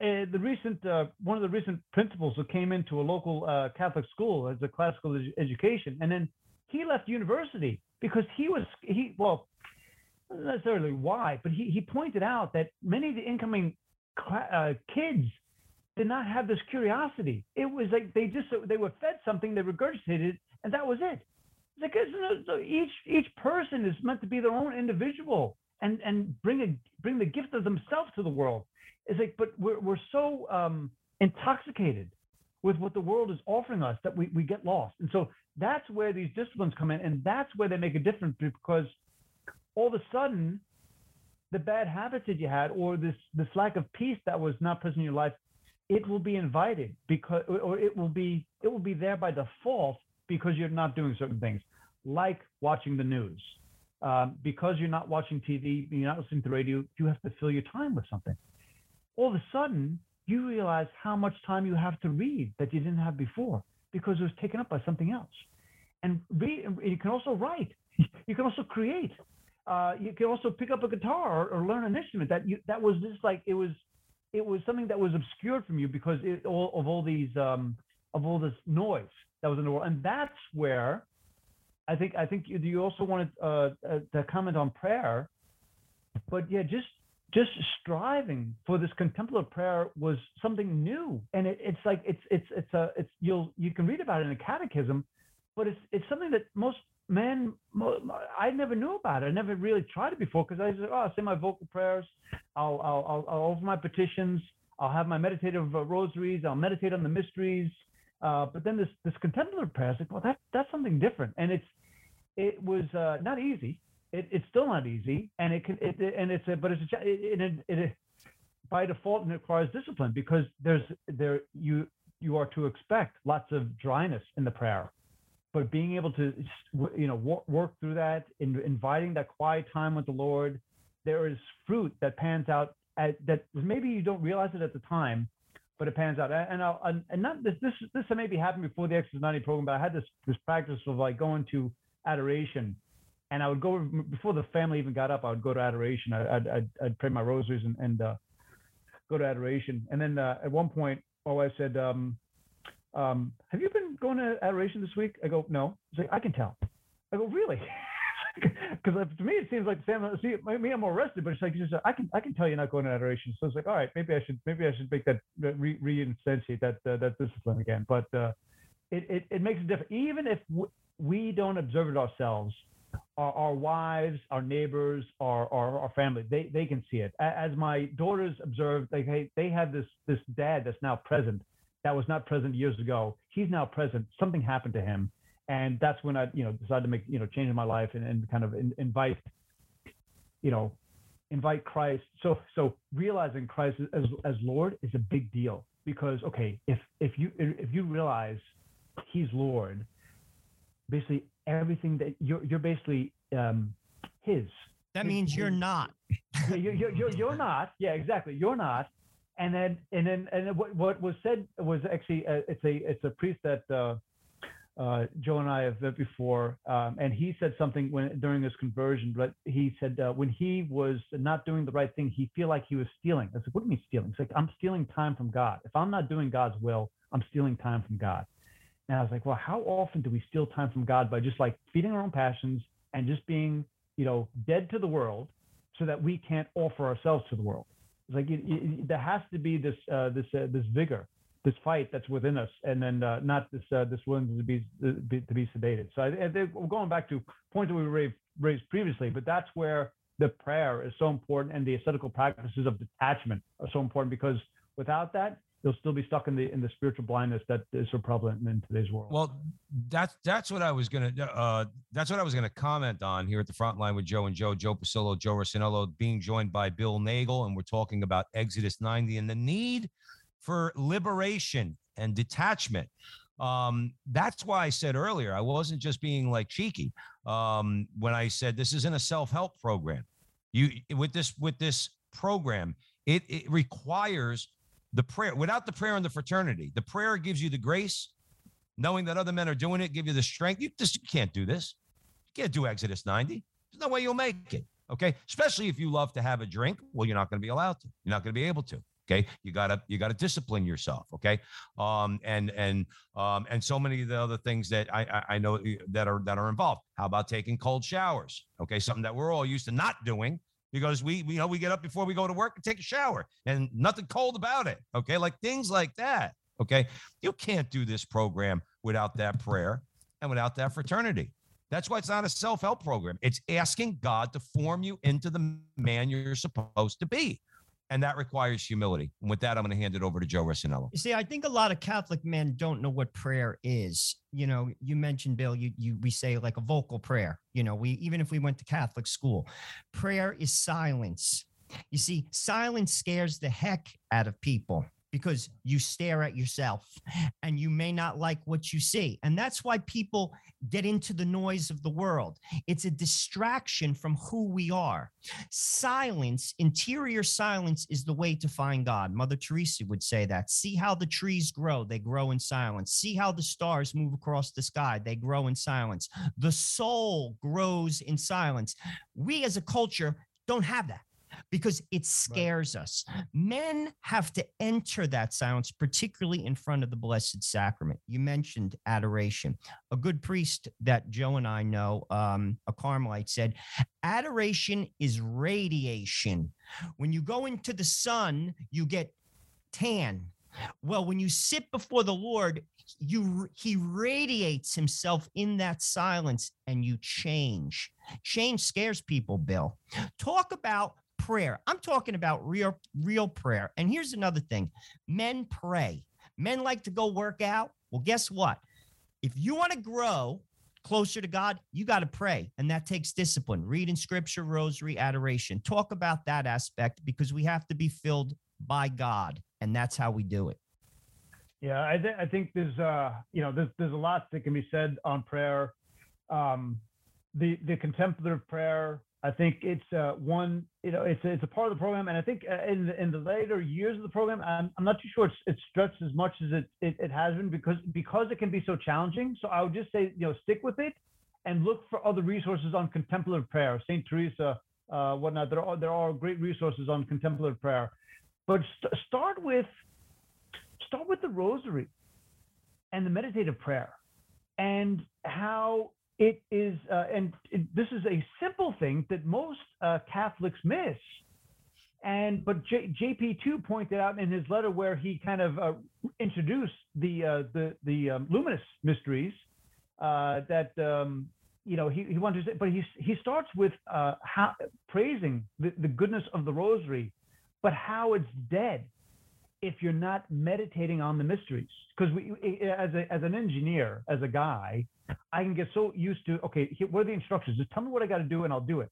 uh, the recent uh, one of the recent principals who came into a local uh, Catholic school as a classical ed- education, and then he left university because he was he well not necessarily why, but he he pointed out that many of the incoming cla- uh, kids did not have this curiosity. It was like they just they were fed something, they regurgitated, and that was it. It's like it's- each each person is meant to be their own individual and and bring a bring the gift of themselves to the world. It's like, but we're we're so um, intoxicated with what the world is offering us that we we get lost. And so that's where these disciplines come in, and that's where they make a difference because all of a sudden the bad habits that you had or this this lack of peace that was not present in your life it will be invited because or it will be it will be there by default because you're not doing certain things like watching the news. Um, because you're not watching tv you're not listening to radio you have to fill your time with something. All of a sudden you realize how much time you have to read that you didn't have before because it was taken up by something else. And you can also write. You can also create. Uh, you can also pick up a guitar or, or learn an instrument that you that was just like it was it was something that was obscured from you because it, all, of all these um, of all this noise that was in the world, and that's where I think I think you, you also wanted uh, uh, to comment on prayer, but yeah, just just striving for this contemplative prayer was something new, and it, it's like it's it's it's a it's you'll you can read about it in a catechism, but it's it's something that most men I never knew about it. I never really tried it before because I said, oh, I'll say my vocal prayers, I'll I'll I'll, I'll offer my petitions, I'll have my meditative uh, rosaries, I'll meditate on the mysteries. Uh, but then this this contemplative prayer, I was like, well, that that's something different, and it's it was uh, not easy. It, it's still not easy, and it can it, and it's a but it's a it, it, by default and it requires discipline because there's there you you are to expect lots of dryness in the prayer. But being able to you know work, work through that in inviting that quiet time with the lord there is fruit that pans out at, that maybe you don't realize it at the time but it pans out. And I'll, and not this this this maybe happened before the exodus 90 program but i had this this practice of like going to adoration and i would go before the family even got up i would go to adoration I, would I'd, I'd pray my rosaries and, and uh, go to adoration and then uh, at one point oh i said um, um, have you been going to adoration this week? I go, no. He's like, I can tell. I go, really? [LAUGHS] Because to me, it seems like Sam. See, me, I'm more arrested, but it's like just, I can I can tell you're not going to adoration. So it's like, all right, maybe I should maybe I should make that re- reinstate that uh, that discipline again. But uh, it, it it makes a difference. Even if we don't observe it ourselves, our, our wives, our neighbors, our, our, our family, they they can see it. As my daughters observed, like hey, they have this this dad that's now present that was not present years ago. He's now present. Something happened to him, and that's when I, you know, decided to make, you know, change in my life and, and kind of in, invite, you know, invite Christ. So so realizing Christ as as Lord is a big deal because okay, if if you if you realize He's Lord, basically everything that you're you're basically um, His. That means you're not. you're, you're, you're, you're not. Yeah, exactly. You're not and then and then and what, what was said was actually uh, it's a it's a priest that uh, uh, Joe and I have met before, um, and he said something when during his conversion. But he said uh, when he was not doing the right thing, he feel like he was stealing. I said, "What do you mean stealing?" It's like I'm stealing time from God. If I'm not doing God's will, I'm stealing time from God. And I was like, "Well, how often do we steal time from God by just like feeding our own passions and just being, you know, dead to the world, so that we can't offer ourselves to the world?" It's like it, it, there has to be this uh, this uh, this vigor, this fight that's within us, and then uh, not this uh, this willingness to be, to be sedated. So I, I going back to points that we raised, raised previously, but that's where the prayer is so important, and the ascetical practices of detachment are so important because without that, you'll still be stuck in the in the spiritual blindness that is so prevalent in today's world. Well, that's that's what I was gonna uh, that's what I was gonna comment on here at the front line with Joe and Joe, Joe Pasillo, Joe Rossinello, being joined by Bill Nagle, and we're talking about Exodus 90 and the need for liberation and detachment. Um, that's why I said earlier I wasn't just being like cheeky um, when I said this isn't a self-help program. You with this with this program, it, it requires the prayer. Without the prayer and the fraternity, the prayer gives you the grace, knowing that other men are doing it, give you the strength. You just you can't do this. You can't do Exodus 90. There's no way you'll make it. Okay. Especially if you love to have a drink. Well, you're not going to be allowed to. You're not going to be able to. Okay. You gotta you gotta discipline yourself. Okay. Um, and and um, and so many of the other things that I, I I know that are that are involved. How about taking cold showers? Okay, something that we're all used to not doing because we, we you know we get up before we go to work and take a shower and nothing cold about it okay? Like things like that okay? You can't do this program without that prayer and without that fraternity. That's why it's not a self-help program. It's asking god to form you into the man you're supposed to be and that requires humility. And with that, I'm going to hand it over to Joe Rossinello. You see, I think a lot of Catholic men don't know what prayer is. You know, you mentioned Bill. You you we say like a vocal prayer. You know, we even if we went to Catholic school, prayer is silence. You see, silence scares the heck out of people because you stare at yourself and you may not like what you see. And that's why people get into the noise of the world. It's a distraction from who we are. Silence, interior silence, is the way to find God. Mother Teresa would say that. See how the trees grow, they grow in silence. See how the stars move across the sky, they grow in silence. The soul grows in silence. We as a culture don't have that because it scares right. us. Men have to enter that silence, particularly in front of the Blessed Sacrament. You mentioned adoration. A good priest that Joe and I know, um, a Carmelite, said, Adoration is radiation. When you go into the sun, you get tan. Well, when you sit before the Lord, you he radiates himself in that silence and you change. Change scares people, Bill. Talk about prayer. I'm talking about real, real prayer. And here's another thing men pray. Men like to go work out. Well, guess what? If you want to grow closer to God, you got to pray. And that takes discipline. Reading scripture, rosary, adoration. Talk about that aspect because we have to be filled by God. And that's how we do it. Yeah, I, th- I think there's uh you know there's there's a lot that can be said on prayer. Um, the the contemplative prayer I think it's uh, one, you know, it's it's a part of the program, and I think uh, in the, in the later years of the program, I'm, I'm not too sure it's, it's stretched as much as it, it, it has been because because it can be so challenging. So I would just say, you know, stick with it, and look for other resources on contemplative prayer, Saint Teresa, uh, whatnot. There are there are great resources on contemplative prayer, but st- start with start with the Rosary, and the meditative prayer, and how it is, uh, and it, this is a simple thing that most uh, Catholics miss. And but J, JP2 pointed out in his letter where he kind of uh, introduced the uh, the the um, luminous mysteries uh, that um, you know he, he wanted to say, but he he starts with uh, how, praising the, the goodness of the Rosary, but how it's dead if you're not meditating on the mysteries. Because we, as a as an engineer, as a guy, I can get so used to, okay, what are the instructions? Just tell me what I got to do and I'll do it.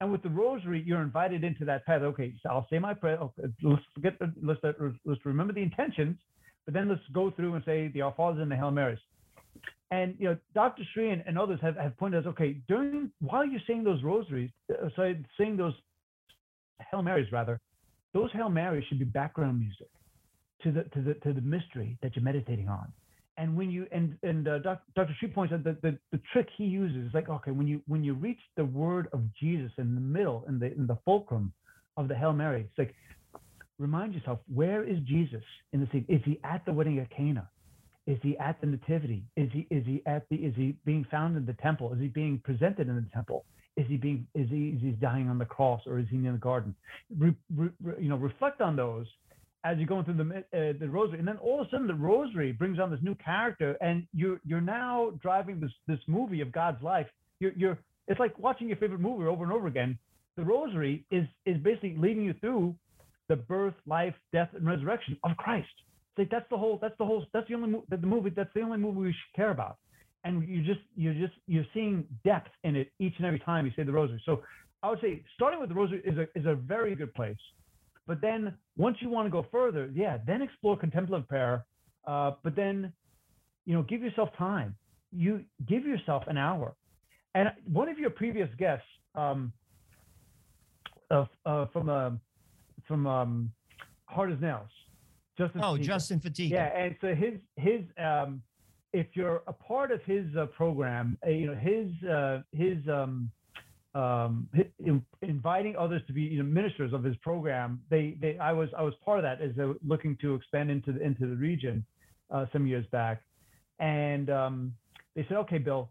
And with the rosary, you're invited into that path. Okay, so I'll say my prayer. Okay, let's forget, let's, let's remember the intentions, but then let's go through and say the Our Fathers and the Hail Marys. And you know, Dr. Sri and, and others have, have pointed out, okay, during while you're saying those rosaries, uh, sorry, saying those Hail Marys rather, those Hail Marys should be background music to the to the to the mystery that you're meditating on and when you and and uh, Dr. Sri points out that the, the trick he uses is like okay when you when you reach the word of Jesus in the middle in the in the fulcrum of the Hail Mary, it's like remind yourself where is Jesus in the scene? Is he at the wedding at Cana? Is he at the nativity? Is he is he at the is he being found in the temple? Is he being presented in the temple? Is he being is he is he dying on the cross or is he in the garden? Re, re, you know, reflect on those as you're going through the uh, the rosary, and then all of a sudden the rosary brings on this new character, and you're you're now driving this this movie of God's life. You're you're it's like watching your favorite movie over and over again. The rosary is is basically leading you through the birth, life, death, and resurrection of Christ. It's like that's the whole. That's the whole. That's the only mo- the movie. That's the only movie we should care about. And you just you're just you're seeing depth in it each and every time you say the rosary. So I would say starting with the rosary is a is a very good place. But then once you want to go further, yeah, then explore contemplative prayer. Uh, but then, you know, give yourself time. You give yourself an hour. And one of your previous guests, um, uh, uh, from uh, from um, Hard as Nails, Justin. Oh, Fatica. Justin Fatica. Yeah, and so his his um, if you're a part of his uh, program, uh, you know his uh, his um, um, in- inviting others to be you know, ministers of his program. They they I was I was part of that as they were looking to expand into the into the region uh, some years back, and um, they said, okay, Bill,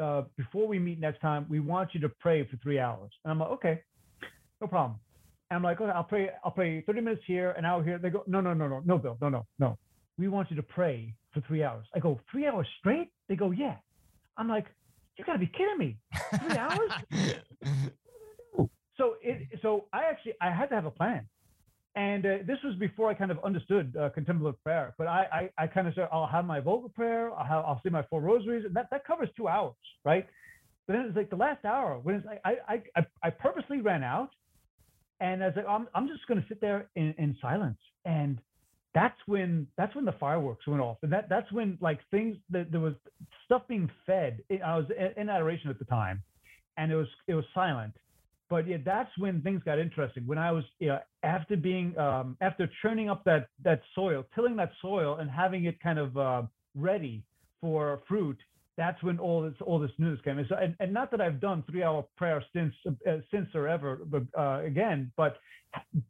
uh, before we meet next time, we want you to pray for three hours. And I'm like, okay, no problem. And I'm like, okay, I'll pray. I'll pray 30 minutes here, an hour here. They go, no, no, no, no, no, Bill, no, no, no. We want you to pray for three hours. I go, three hours straight? They go, yeah. I'm like, you gotta be kidding me. Three hours? so it so I actually I had to have a plan, and uh, this was before I kind of understood uh, contemplative prayer. But I I, I kind of said I'll have my vocal prayer, I'll have I'll say my four rosaries, and that that covers two hours, right? But then it's like the last hour when it's like I I I, purposely ran out, and I was like I'm I'm just gonna sit there in, in silence, and that's when that's when the fireworks went off, and that that's when like things that there was stuff being fed. I was in, adoration at the time, and it was it was silent but yeah, that's when things got interesting. When I was you know, after being um, after churning up that that soil, tilling that soil, and having it kind of uh, ready for fruit. That's when all this all this news came. And, so, and, and not that I've done three hour prayer since uh, since or ever but, uh, again, but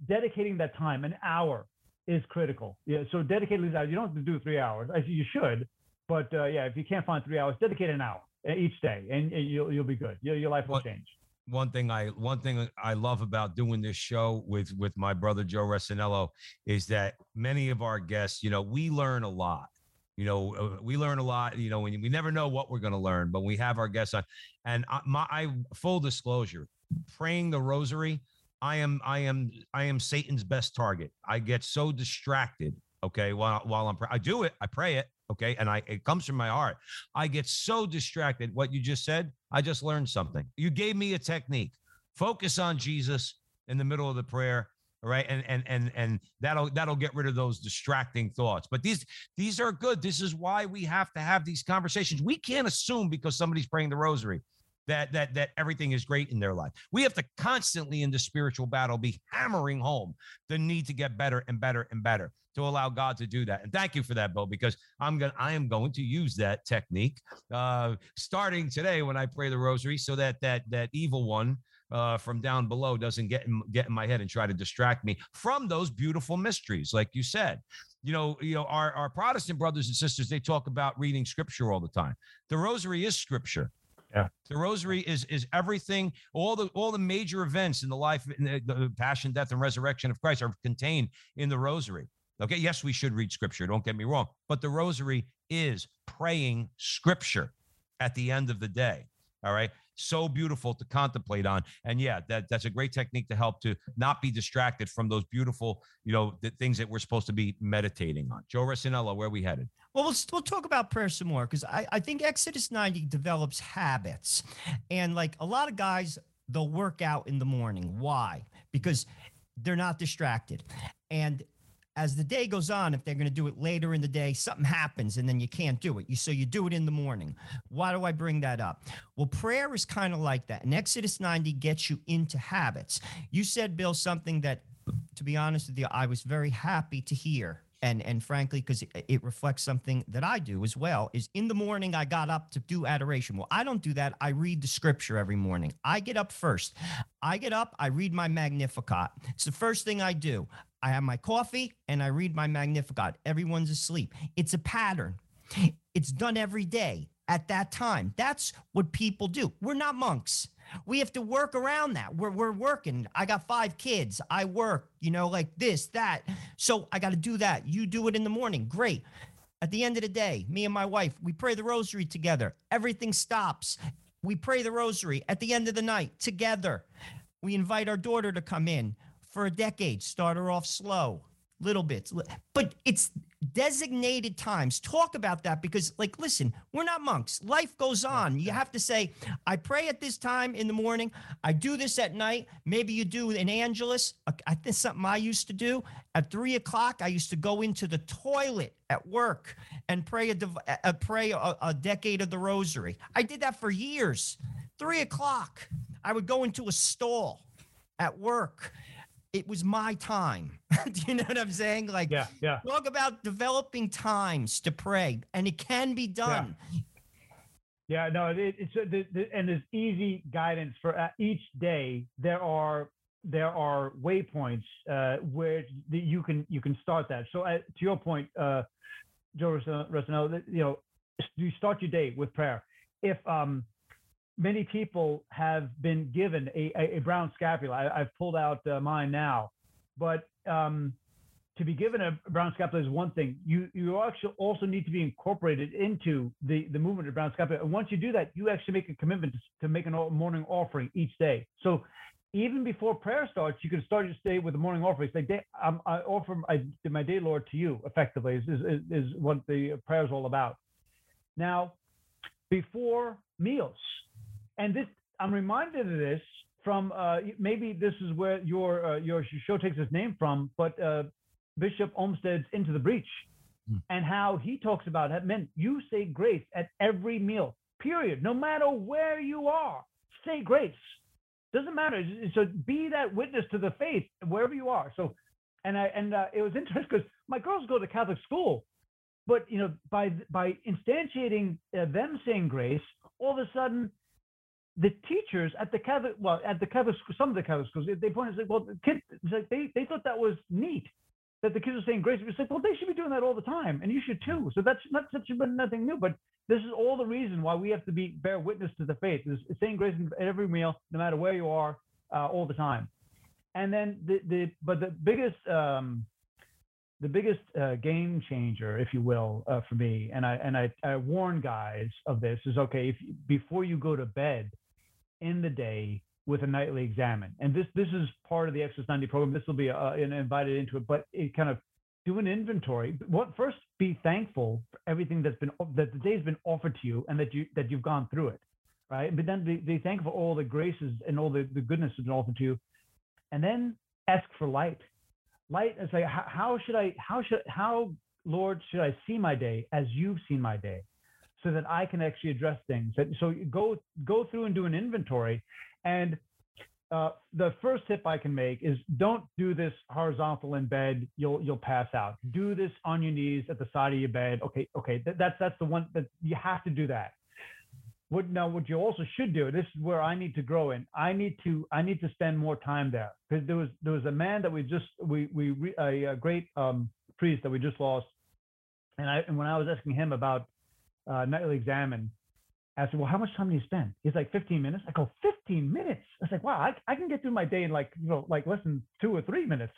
dedicating that time, an hour, is critical. Yeah. So dedicated these hours. You don't have to do three hours. I you should, but uh, yeah, if you can't find three hours, dedicate an hour uh, each day, and, and you'll you'll be good. Your, your life will change. one thing I one thing I love about doing this show with with my brother Joe Resinello is that many of our guests, you know, we learn a lot. You know, uh, we learn a lot. You know, when we never know what we're going to learn, but we have our guests on. And I, my I, full disclosure, praying the rosary, I am I am I am Satan's best target. I get so distracted. Okay, while while I'm I do it, I pray it. Okay, and I it comes from my heart. I get so distracted. What you just said, I just learned something. You gave me a technique. Focus on Jesus in the middle of the prayer. All right. And and and and that'll that'll get rid of those distracting thoughts. But these these are good. This is why we have to have these conversations. We can't assume because somebody's praying the rosary that that that everything is great in their life. We have to constantly in the spiritual battle be hammering home the need to get better and better and better to allow God to do that. And thank you for that, Bill, because I'm going I am going to use that technique uh starting today when I pray the rosary so that that that evil one uh, from down below doesn't get in, get in my head and try to distract me from those beautiful mysteries, like you said. You know, you know, our, our Protestant brothers and sisters, they talk about reading scripture all the time. The rosary is scripture. Yeah. The rosary is is everything, all the all the major events in the life, in the, the passion, death, and resurrection of Christ are contained in the rosary. Okay, yes, we should read scripture, don't get me wrong, but the rosary is praying scripture at the end of the day. All right. So beautiful to contemplate on. And yeah, that, that's a great technique to help to not be distracted from those beautiful, you know, the things that we're supposed to be meditating on. Joe Resinello, where we headed? Well, we'll, we'll talk about prayer some more because I, I think Exodus 90 develops habits. And like a lot of guys, they'll work out in the morning. Why? Because they're not distracted. And as the day goes on, if they're going to do it later in the day, something happens and then you can't do it. You so you do it in the morning. Why do I bring that up? Well, prayer is kind of like that. And Exodus 90 gets you into habits. You said, Bill, something that, to be honest with you, I was very happy to hear and and frankly because it, it reflects something that i do as well is in the morning i got up to do adoration well i don't do that i read the scripture every morning i get up first i get up i read my magnificat it's the first thing i do i have my coffee and i read my magnificat everyone's asleep it's a pattern it's done every day at that time that's what people do we're not monks we have to work around that. We're, we're working. I got five kids. I work, you know, like this, that. So I got to do that. You do it in the morning. Great. At the end of the day, me and my wife, we pray the rosary together. Everything stops. We pray the rosary at the end of the night together. We invite our daughter to come in for a decade, start her off slow, little bits. But it's designated times. Talk about that because, like, listen, we're not monks. Life goes on. You have to say, I pray at this time in the morning. I do this at night. Maybe you do an Angelus. I think something I used to do at three o'clock. I used to go into the toilet at work and pray a, a pray a, a decade of the Rosary. I did that for years. Three o'clock, I would go into a stall at work it was my time. [LAUGHS] Do you know what I'm saying? Like, yeah, yeah. Talk about developing times to pray, and it can be done. Yeah. Yeah, no, it, it's uh, the, the, and there's easy guidance for uh, each day. There are there are waypoints uh, where the, you can you can start that. So uh, to your point, uh, Joe Rosanello, you know, you start your day with prayer. If um, many people have been given a, a, a brown scapular. I, have pulled out uh, mine now, but um, to be given a brown scapular is one thing. You you actually also need to be incorporated into the the movement of brown scapular. And once you do that, you actually make a commitment to, to make a morning offering each day. So even before prayer starts, you can start your day with the morning offering. Um, I offer my, my day, Lord, to you. Effectively, is, is is what the prayer is all about. Now, before meals, and this I'm reminded of this from uh, maybe this is where your uh, your show takes its name from, but uh, Bishop Olmsted's Into the Breach, mm. and how he talks about it. Men, you say grace at every meal. Period. No matter where you are, say grace. Doesn't matter. So be that witness to the faith wherever you are. So, and I and uh, it was [LAUGHS] interesting because my girls go to Catholic school, but you know by by instantiating uh, them saying grace, all of a sudden the teachers at the Catholic, well, at the Catholic, some of the Catholic schools, they pointed, like, well, the kids, like they, they thought that was neat that the kids are saying grace. It's like, well, they should be doing that all the time, and you should too. So that's not such a, nothing new, but this is all the reason why we have to be bear witness to the faith. Is saying grace at every meal, no matter where you are, uh, all the time. And then the the but the biggest um, the biggest uh, game changer, if you will, uh, for me, and I and I, I warn guys of this is okay. If before you go to bed, in the day with a nightly examen. And this this is part of the Exodus 90 program. This will be uh, invited into it, but it kind of do an inventory. What first be thankful for everything that's been that the day's been offered to you and that you that you've gone through it, right? But then be, be thankful for all the graces and all the, the goodness that's been offered to you, and then ask for light. Light is like how, how should I how should how Lord should I see my day as you've seen my day? so that I can actually address things. So go go through and do an inventory. And uh, the first tip I can make is don't do this horizontal in bed. You'll you'll pass out. Do this on your knees at the side of your bed. Okay, okay. that's that's the one that you have to do that. What now? What you also should do. This is where I need to grow in. I need to I need to spend more time there because there was there was a man that we just we we a, a great um, priest that we just lost, and I and when I was asking him about uh, nightly examen. I said, well, how much time do you spend? He's like 15 minutes. I go, 15 minutes. I was like, wow, I, I can get through my day in like, you know, like less than two or three minutes.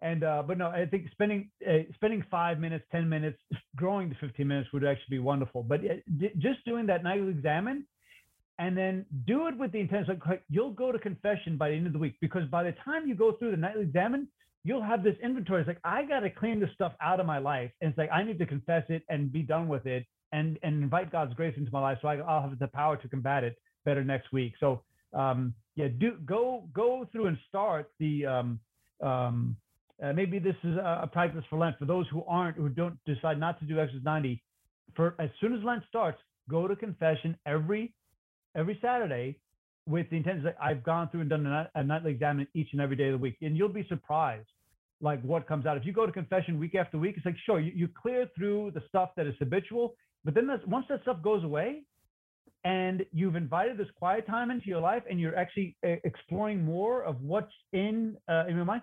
And, uh, but no, I think spending, uh, spending five minutes, 10 minutes, growing to 15 minutes would actually be wonderful. But uh, just doing that nightly examen and then do it with the intention, like you'll go to confession by the end of the week, because by the time you go through the nightly examen, you'll have this inventory. It's like, I got to clean this stuff out of my life. And it's like, I need to confess it and be done with it and and invite God's grace into my life so I, will have the power to combat it better next week. So um, yeah, do go go through and start the um, um, uh, maybe this is a, a, practice for Lent for those who aren't who don't decide not to do Exodus 90. For as soon as Lent starts, go to confession every every Saturday with the intention that I've gone through and done a, a nightly examen each and every day of the week, and you'll be surprised like what comes out. If you go to confession week after week, it's like sure you, you clear through the stuff that is habitual, but then once that stuff goes away, and you've invited this quiet time into your life, and you're actually uh, exploring more of what's in uh, in your mind,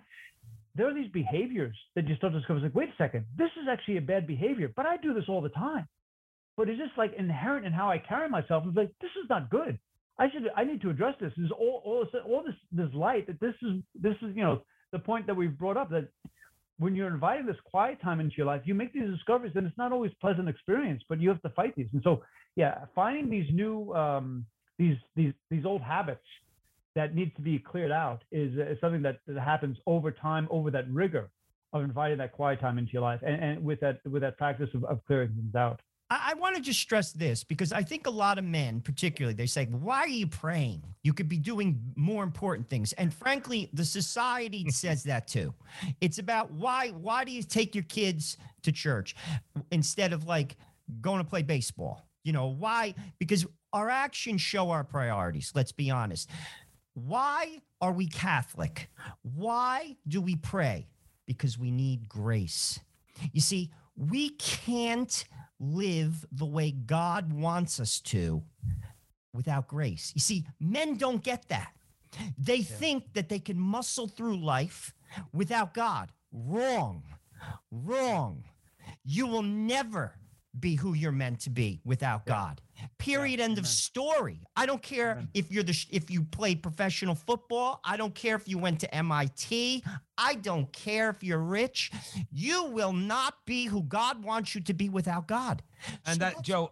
there are these behaviors that you start to discover. It's like, wait a second, this is actually a bad behavior, but I do this all the time. But it's just like inherent in how I carry myself. It's like this is not good. I should I need to address this. There's all all all this this light that this is this is you know the point that we've brought up that when you're inviting this quiet time into your life, you make these discoveries, and it's not always pleasant experience, but you have to fight these. And so, yeah, finding these new um, these these these old habits that needs to be cleared out is, is something that, that happens over time, over that rigor of inviting that quiet time into your life, and, and with that with that practice of, of clearing things out. I, I want to just stress this because I think a lot of men, particularly, they say, Why are you praying? You could be doing more important things. And frankly, the society [LAUGHS] says that too. It's about why why do you take your kids to church instead of like going to play baseball? You know, why? Because our actions show our priorities. Let's be honest. Why are we Catholic? Why do we pray? Because we need grace. You see, we can't live the way God wants us to without grace. You see, men don't get that. They think that they can muscle through life without God. Wrong. Wrong. You will never be who you're meant to be without God. Period. End of story. I don't care if you're the if you play professional football. I don't care if you went to MIT. I don't care if you're rich. You will not be who God wants you to be without God. And So that, Joe,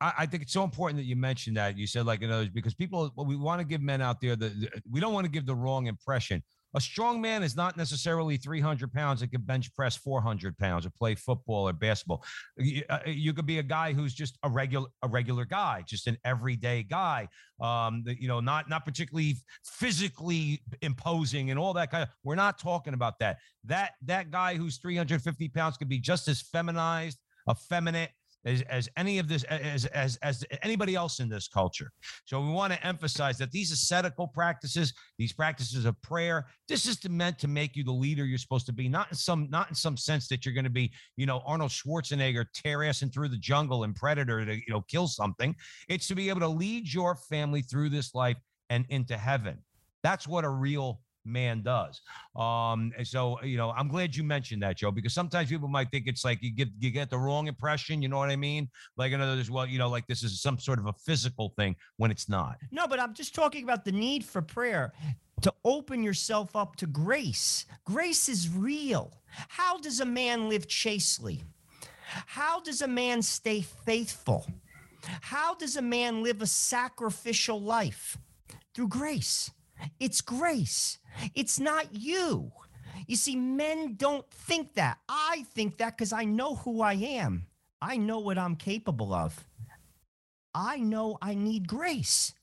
I, I think it's so important that you mentioned that. You said like in others because people well, we want to give men out there the, the- we don't want to give the wrong impression. A strong man is not necessarily 300 pounds that can bench press 400 pounds or play football or basketball. You, uh, you could be a guy who's just a regular a regular guy, just an everyday guy. Um, you know, not not particularly physically imposing and all that kind of. We're not talking about that. That that guy who's 350 pounds could be just as feminized, effeminate as, as any of this as, as as anybody else in this culture. So we want to emphasize that these ascetical practices these practices of prayer this is meant to make you the leader you're supposed to be not in some not in some sense that you're going to be you know arnold schwarzenegger tear assing through the jungle and predator to you know kill something. It's to be able to lead your family through this life and into heaven. That's what a real man does. Um, and so you know, I'm glad you mentioned that, Joe, because sometimes people might think it's like you get you get the wrong impression. You know what I mean? Like in other words, well, you know, like this is some sort of a physical thing when it's not. No, but I'm just talking about the need for prayer to open yourself up to grace. Grace is real. How does a man live chastely? How does a man stay faithful? How does a man live a sacrificial life? Through grace. It's grace. It's not you. You see, men don't think that. I think that because I know who I am. I know what I'm capable of. I know I need grace.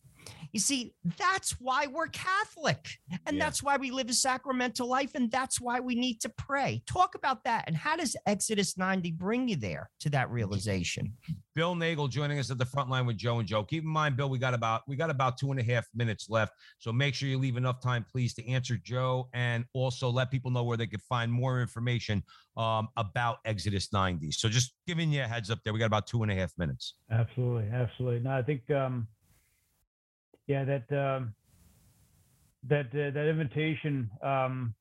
You see, that's why we're Catholic. And Yeah. that's why we live a sacramental life. And that's why we need to pray. Talk about that. And how does Exodus 90 bring you there to that realization? Bill Nagle joining us at the front line with Joe and Joe. Keep in mind, Bill, we got about we got about two and a half minutes left. So make sure you leave enough time, please, to answer Joe and also let people know where they could find more information um, about Exodus 90. So just giving you a heads up there. We got about two and a half minutes. Absolutely, absolutely. No, I think, um, yeah, that um, that uh, that invitation, um,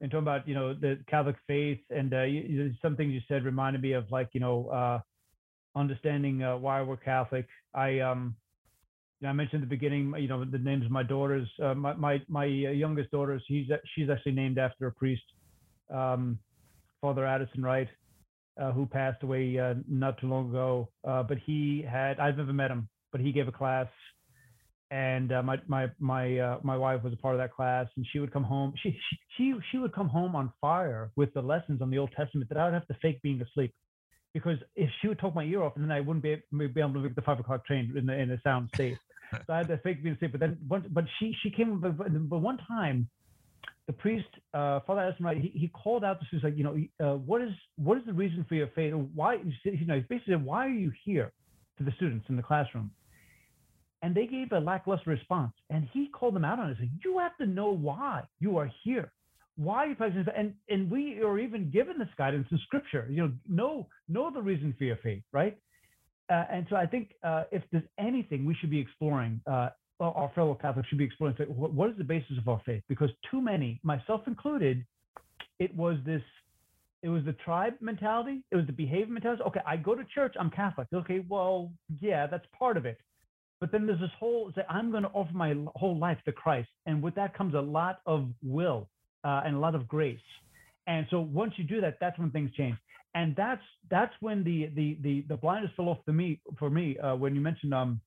and talking about you know the Catholic faith, and uh, you, you, something you said reminded me of like you know uh, understanding uh, why we're Catholic. I um, you know, I mentioned at the beginning, you know, the names of my daughters. Uh, my my my uh, youngest daughter, she's she's actually named after a priest, um, Father Addison Wright uh, who passed away not too long ago. But he had I've never met him, but he gave a class, and uh, my my my uh, my wife was a part of that class, and she would come home. She, she she would come home on fire with the lessons on the Old Testament that I would have to fake being asleep. Because if she would talk my ear off, and then I wouldn't be, be able to make the five o'clock train in the in a sound state. [LAUGHS] so I had to fake being asleep. But then, once, but she she came. But, but one time, the priest, uh, Father Wright, he, he called out to us, like, you know, uh, what is what is the reason for your faith? Why, you know, he basically said, why are you here to the students in the classroom? And they gave a lackluster response. And he called them out on it. Said, you have to know why you are here. Why you practicing? And and we are even given this guidance in Scripture. You know, know know the reason for your faith, right? Uh, and so I think uh, if there's anything we should be exploring, uh, our fellow Catholics should be exploring what is the basis of our faith? Because too many, myself included, it was this, it was the tribe mentality, it was the behavior mentality. Okay, I go to church, I'm Catholic. Okay, well, yeah, that's part of it. But then there's this whole say, I'm going to offer my whole life to Christ, and with that comes a lot of will uh, and a lot of grace. And so once you do that, that's when things change. And that's that's when the the the the blindness fell off for me for me uh, when you mentioned um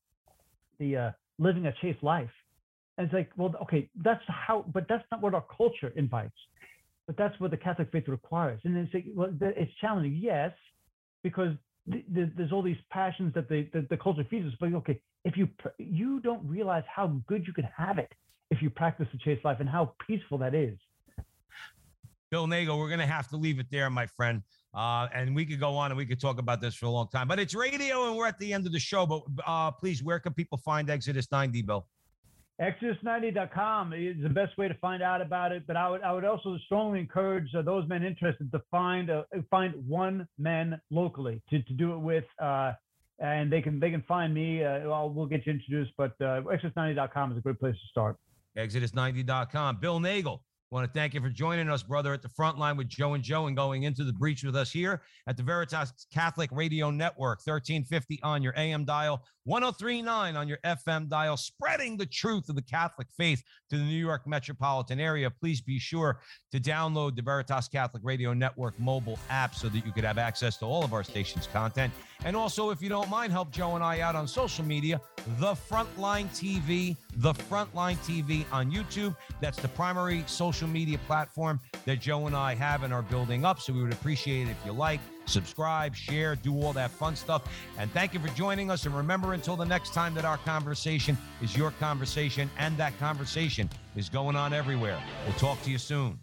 the uh, living a chaste life. And it's like, well, okay, that's how, but that's not what our culture invites. but that's what the Catholic faith requires. And then say, well, it's challenging, yes, because th- th- there's all these passions that the, the, the culture feeds us. But okay, if you you don't realize how good you can have it if you practice the chase life and how peaceful that is. Bill Nagle, we're going to have to leave it there, my friend. Uh, and we could go on and we could talk about this for a long time, but it's radio and we're at the end of the show. But uh, please, where can people find Exodus 90, Bill? Exodus90.com is the best way to find out about it. But I would, I would also strongly encourage uh, those men interested to find uh, find one man locally to, to do it with, uh, and they can they can find me. Uh, well, get you introduced. But uh, Exodus90.com is a great place to start. Exodus90.com. Bill Nagle want to thank you for joining us, brother, at the front line with Joe and Joe and going into the breach with us here at the Veritas Catholic Radio Network, 1350 on your AM dial, 1039 on your FM dial, spreading the truth of the Catholic faith to the New York metropolitan area. Please be sure to download the Veritas Catholic Radio Network mobile app so that you could have access to all of our station's content. And also, if you don't mind, help Joe and I out on social media, The Frontline TV, The Frontline TV on YouTube. That's the primary social media platform that Joe and I have and are building up. So we would appreciate it if you like, subscribe, share, do all that fun stuff. And thank you for joining us. And remember, until the next time that our conversation is your conversation and that conversation is going on everywhere. We'll talk to you soon.